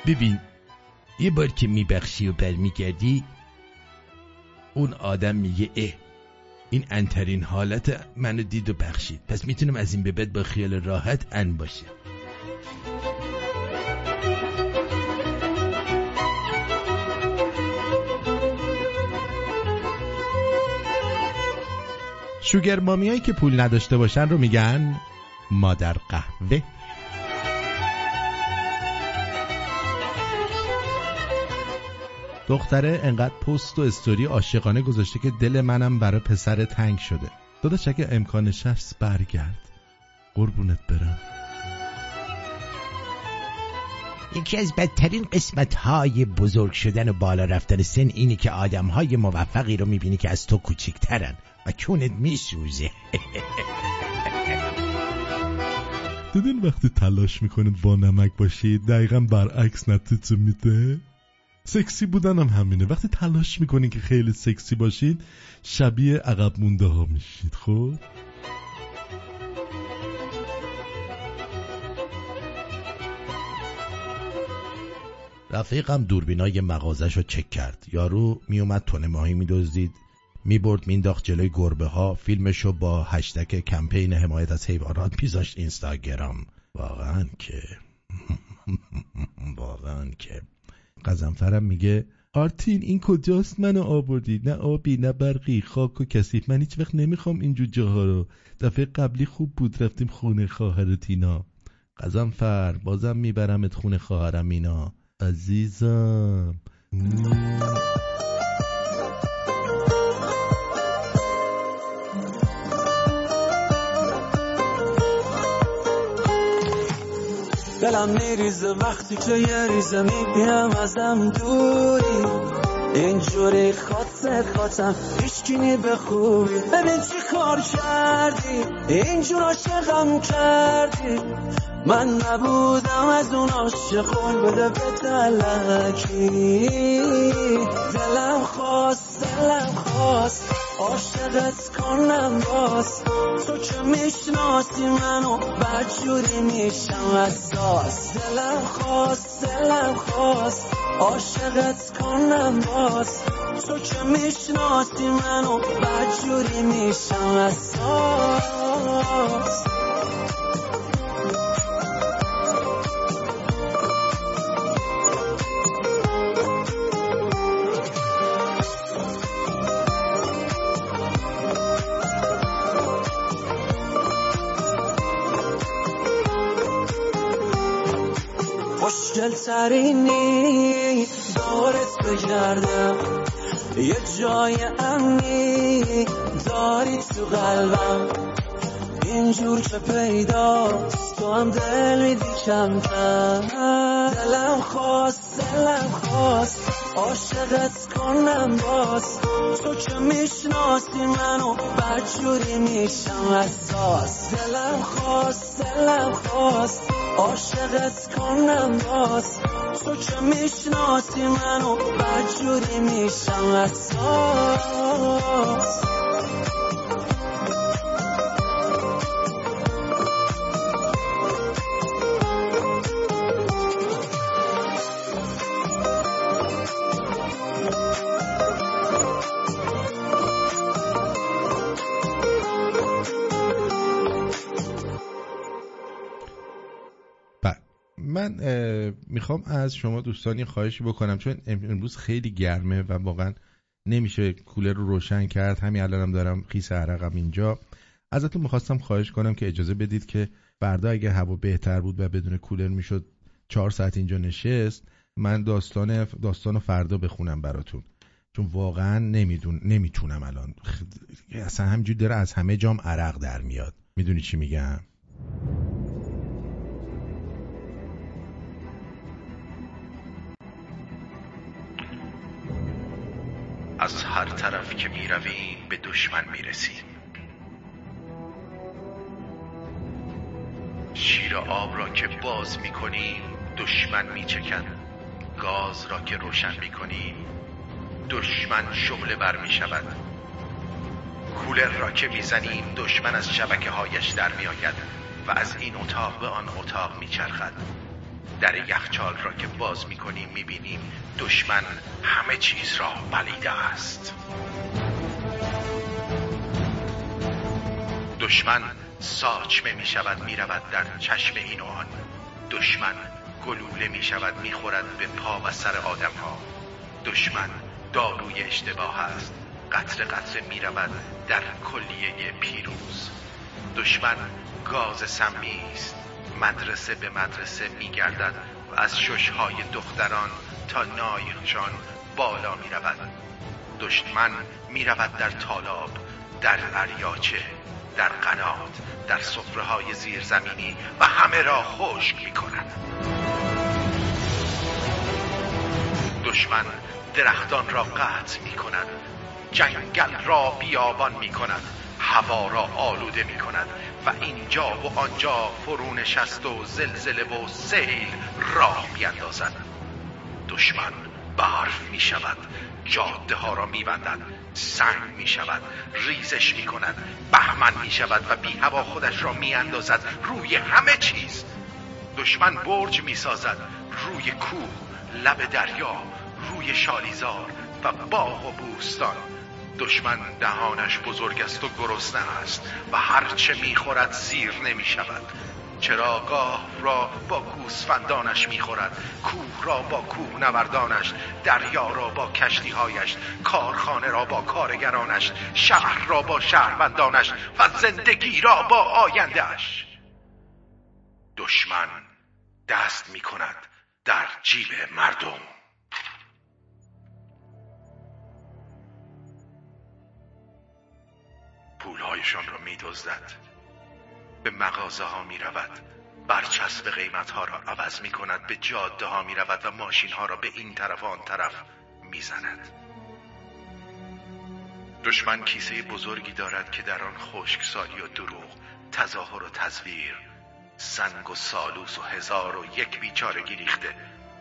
[SPEAKER 1] ببین یه بار که میبخشی و برمیگردی اون آدم میگه اه این انترین حالت منو دید و بخشید. پس می‌تونم از این به بعد با خیال راحت ان باشم شوگر مامیایی که پول نداشته باشن رو میگن مادر قهوه. دختره انقدر پست و استوری عاشقانه گذاشته که دل منم برای پسر تنگ شده. داداش اگه امکانش هست برگرد. قربونت برم.
[SPEAKER 26] یکی از بدترین قسمت های بزرگ شدن و بالا رفتن سن اینی که آدم های موفقی رو می‌بینی که از تو کوچیکترن و کونت میسوزه.
[SPEAKER 1] دیدین وقتی تلاش می‌کنید با نمک باشید دقیقا برعکس نتیجه میده؟ سکسی بودن هم همینه. وقتی تلاش می‌کنین که خیلی سکسی باشید شبیه عقب مونده ها میشید خب؟ رفیقم دوربینای مغازش رو چک کرد. یارو میومد تونه ماهی میدزدید. می‌برد مینداخت جلوی گربه ها فیلمشو با هشتگ کمپین حمایت از حیوانات میذاشت اینستاگرام. واقعا که واقعا که قزنفرم میگه آرتین این کجاست؟ منو آوردی. نه آبی نه برقی. خاک و کثیف. من هیچ وقت نمی‌خوام اینجور جاها رو. دفعه قبلی خوب بود. رفتیم خونه خواهر تینا. قزنفر بازم میبرمت خونه خواهرم اینا. عزیزم.
[SPEAKER 22] دلم میریزه وقتی که یه ریزه می‌بینم ازم دوری. اینجوری خاطر خاطم هیچکی به خوبی. ببین چی کار کردی اینجور عاشقم کردی. من نبودم از اون عاشقون بده به دلکی دلم خواست دلم خواست. عاشقت کنم باز. تو که می‌شناسی منو؟ بدجوری میشم اساس دلم خواست دلم خواست. عاشقت کنم باز. تو که می‌شناسی منو؟ بدجوری میشم اساس خوشگل ترینی دارت بگردم. یه جای امنی داری تو قلبم. اینجور که پیداست تو هم دل میدی کمتر. دلم خواست دلم خواست. عاشقت کنم باز. تو که می‌شناسی منو بدجوری میشم اساس دلم خواست دلم خواست. عاشقت کنم باز. تو که می‌شناسی منو؟ بدجوری میشم اساس
[SPEAKER 27] من می‌خوام از شما دوستانی خواهشی بکنم چون امروز خیلی گرمه و واقعا نمیشه کولر رو روشن کرد. همین الانم دارم خیس عرقم اینجا. ازتون می‌خواستم خواهش کنم که اجازه بدید که فردا اگه هوا بهتر بود و بدون کولر می‌شد چهار ساعت اینجا نشست من داستان داستان فردا بخونم براتون. چون واقعا نمیدون نمی‌تونم الان. اصلا همجور داره از همه جام عرق در میاد. می‌دونی چی میگم؟
[SPEAKER 1] از هر طرف که می رویم به دشمن می رسیم شیر آب را که باز می کنیم دشمن می چکن گاز را که روشن می کنیم دشمن شعله بر می شود کولر را که می زنیم دشمن از شبکه هایش در می آید و از این اتاق به آن اتاق می چرخد در یخچال را که باز می کنیم می بینیم دشمن همه چیز را بلیده است. دشمن ساچمه می شود می رود در چشم این و آن. دشمن گلوله می شود می خورد به پا و سر آدم ها دشمن داروی اشتباه است قطر قطره می رود در کلیه پیروز. دشمن گاز سمی است. مدرسه به مدرسه می گردد و از ششهای دختران تا نایشان بالا می رود دشمن می رود در تالاب در اریاچه در قنات در صفره های زیرزمینی و همه را خشک می کند دشمن درختان را قطع می کند جنگل را بیابان می کند هوا را آلوده می کند و اینجا و آنجا فرو نشست و زلزله و سیل راه بیاندازد دشمن برف می شود جاده ها را می بندد سنگ می شود ریزش می کند بهمن می شود و بی هوا خودش را می اندازد روی همه چیز. دشمن برج می سازد روی کوه لب دریا روی شالیزار و باغ و بوستان. دشمن دهانش بزرگ است و گرسنه است و هرچه می‌خورد سیر نمی شود چراگاه را با گوسفندانش می‌خورد کوه را با کوه نوردانش دریا را با کشتیهایش کارخانه را با کارگرانش شهر را با شهروندانش و زندگی را با آیندهش دشمن دست می‌کند در جیب مردم. پولهایشان را میدزدد. به مغازه ها می رود برچسب قیمت ها را عوض می کند به جاده ها می رود و ماشین ها را به این طرف و آن طرف می زند دشمن کیسه بزرگی دارد که در آن خشکسالی و دروغ تظاهر و تزویر سنگ و سالوس و هزار و یک بیچارگی ریخته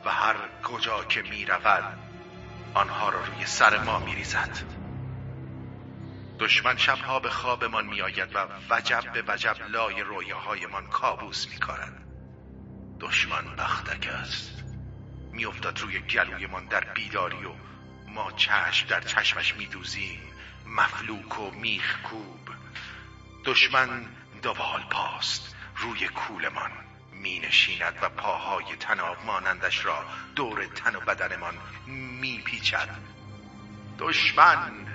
[SPEAKER 1] و هر کجا که می رود آنها را روی سر ما می ریزد دشمن شبها به خوابمان میآید و وجب به وجب لای رویاهایمان کابوس میکارد دشمن بختک است. میافتد روی گلویمان در بیداری و ما چشم در چشمش میدوزیم. مفلوک و میخ کوب. دشمن دوال پاست. روی کولمان می نشیند و پاهای تناب مانندش را دور تن و بدنمان می پیچد دشمن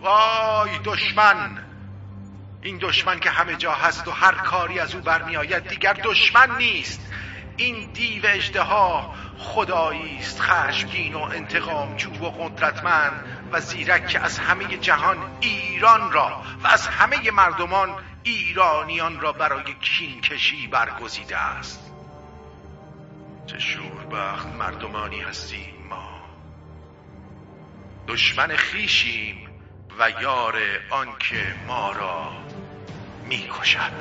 [SPEAKER 1] وای دشمن. این دشمن که همه جا هست و هر کاری از او برمیآید دیگر دشمن نیست.
[SPEAKER 21] این دیو اجدها خدایی است خشمگین و انتقام جو و قدرتمند و زیرک که از همه جهان ایران را و از همه مردمان ایرانیان را برای کینکشی برگزیده است. چه شوربخت مردمانی هستیم ما. دشمن خیشیم و یار آنکه ما را می‌کشد.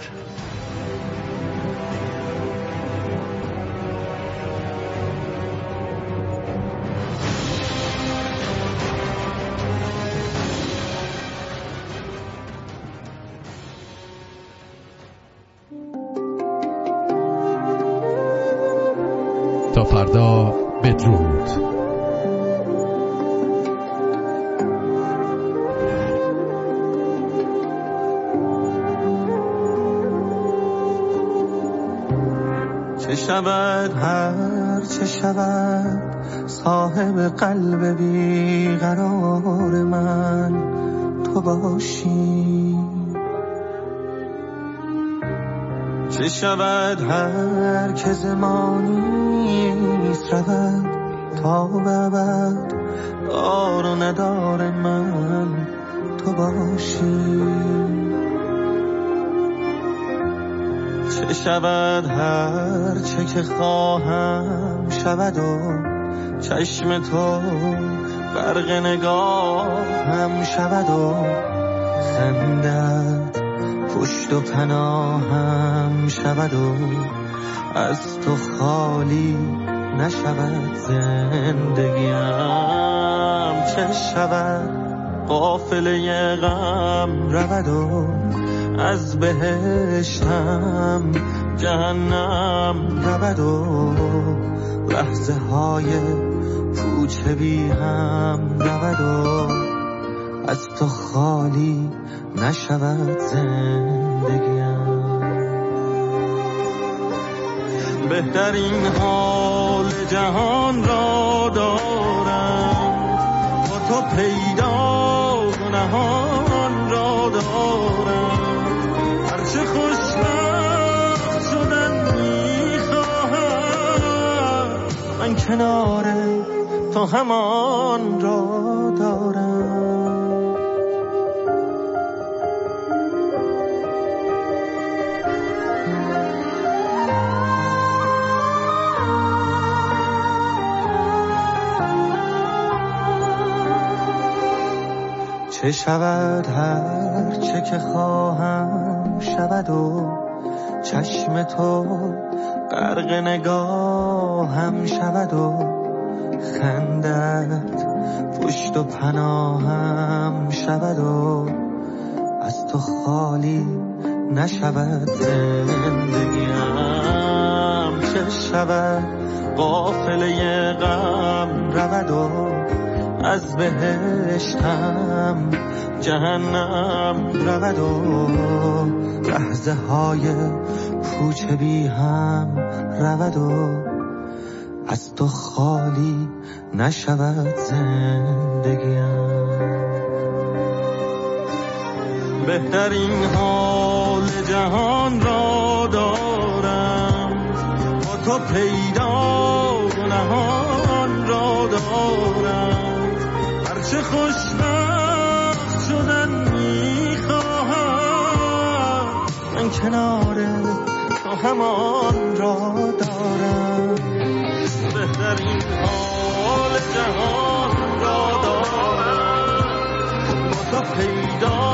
[SPEAKER 28] شود. هر چه شود صاحب قلب بیقرار من تو باشی. چه شود؟ هر که زمانی رود تا ببد دار و ندار من تو باشی. چه شود هر چه که خواهم شود و چشم تو غرق نگاهم شود و خندت پشت و پناهم شود و از تو خالی نشود زندگیم. چه شود قافله غم رود و از بهشتم جهنم رود و لحظه های پوچ بی هم رود و از تو خالی نشود زندگیم. بهترین حال جهان را دارم. با تو پیدا نهان را دارم. من کنار تو همان را دارم. چه شود هر چه که خواهم شود و چشم تو غرق نگاهم شود و خندت پشت و پناهم شود و از تو خالی نشود زندگیم چه شود؟ قافله غم رود و از بهشتم جهنم رود و لحظه های پوچ بی هم رود و از تو خالی نشود زندگیم. بهترین حال جهان را دارم. با تو پیدا نهان را دارم. هرچه خوشبخت شدن می‌خواهم من کنار تو همان را این حال جهان را دارم. با تو پیدا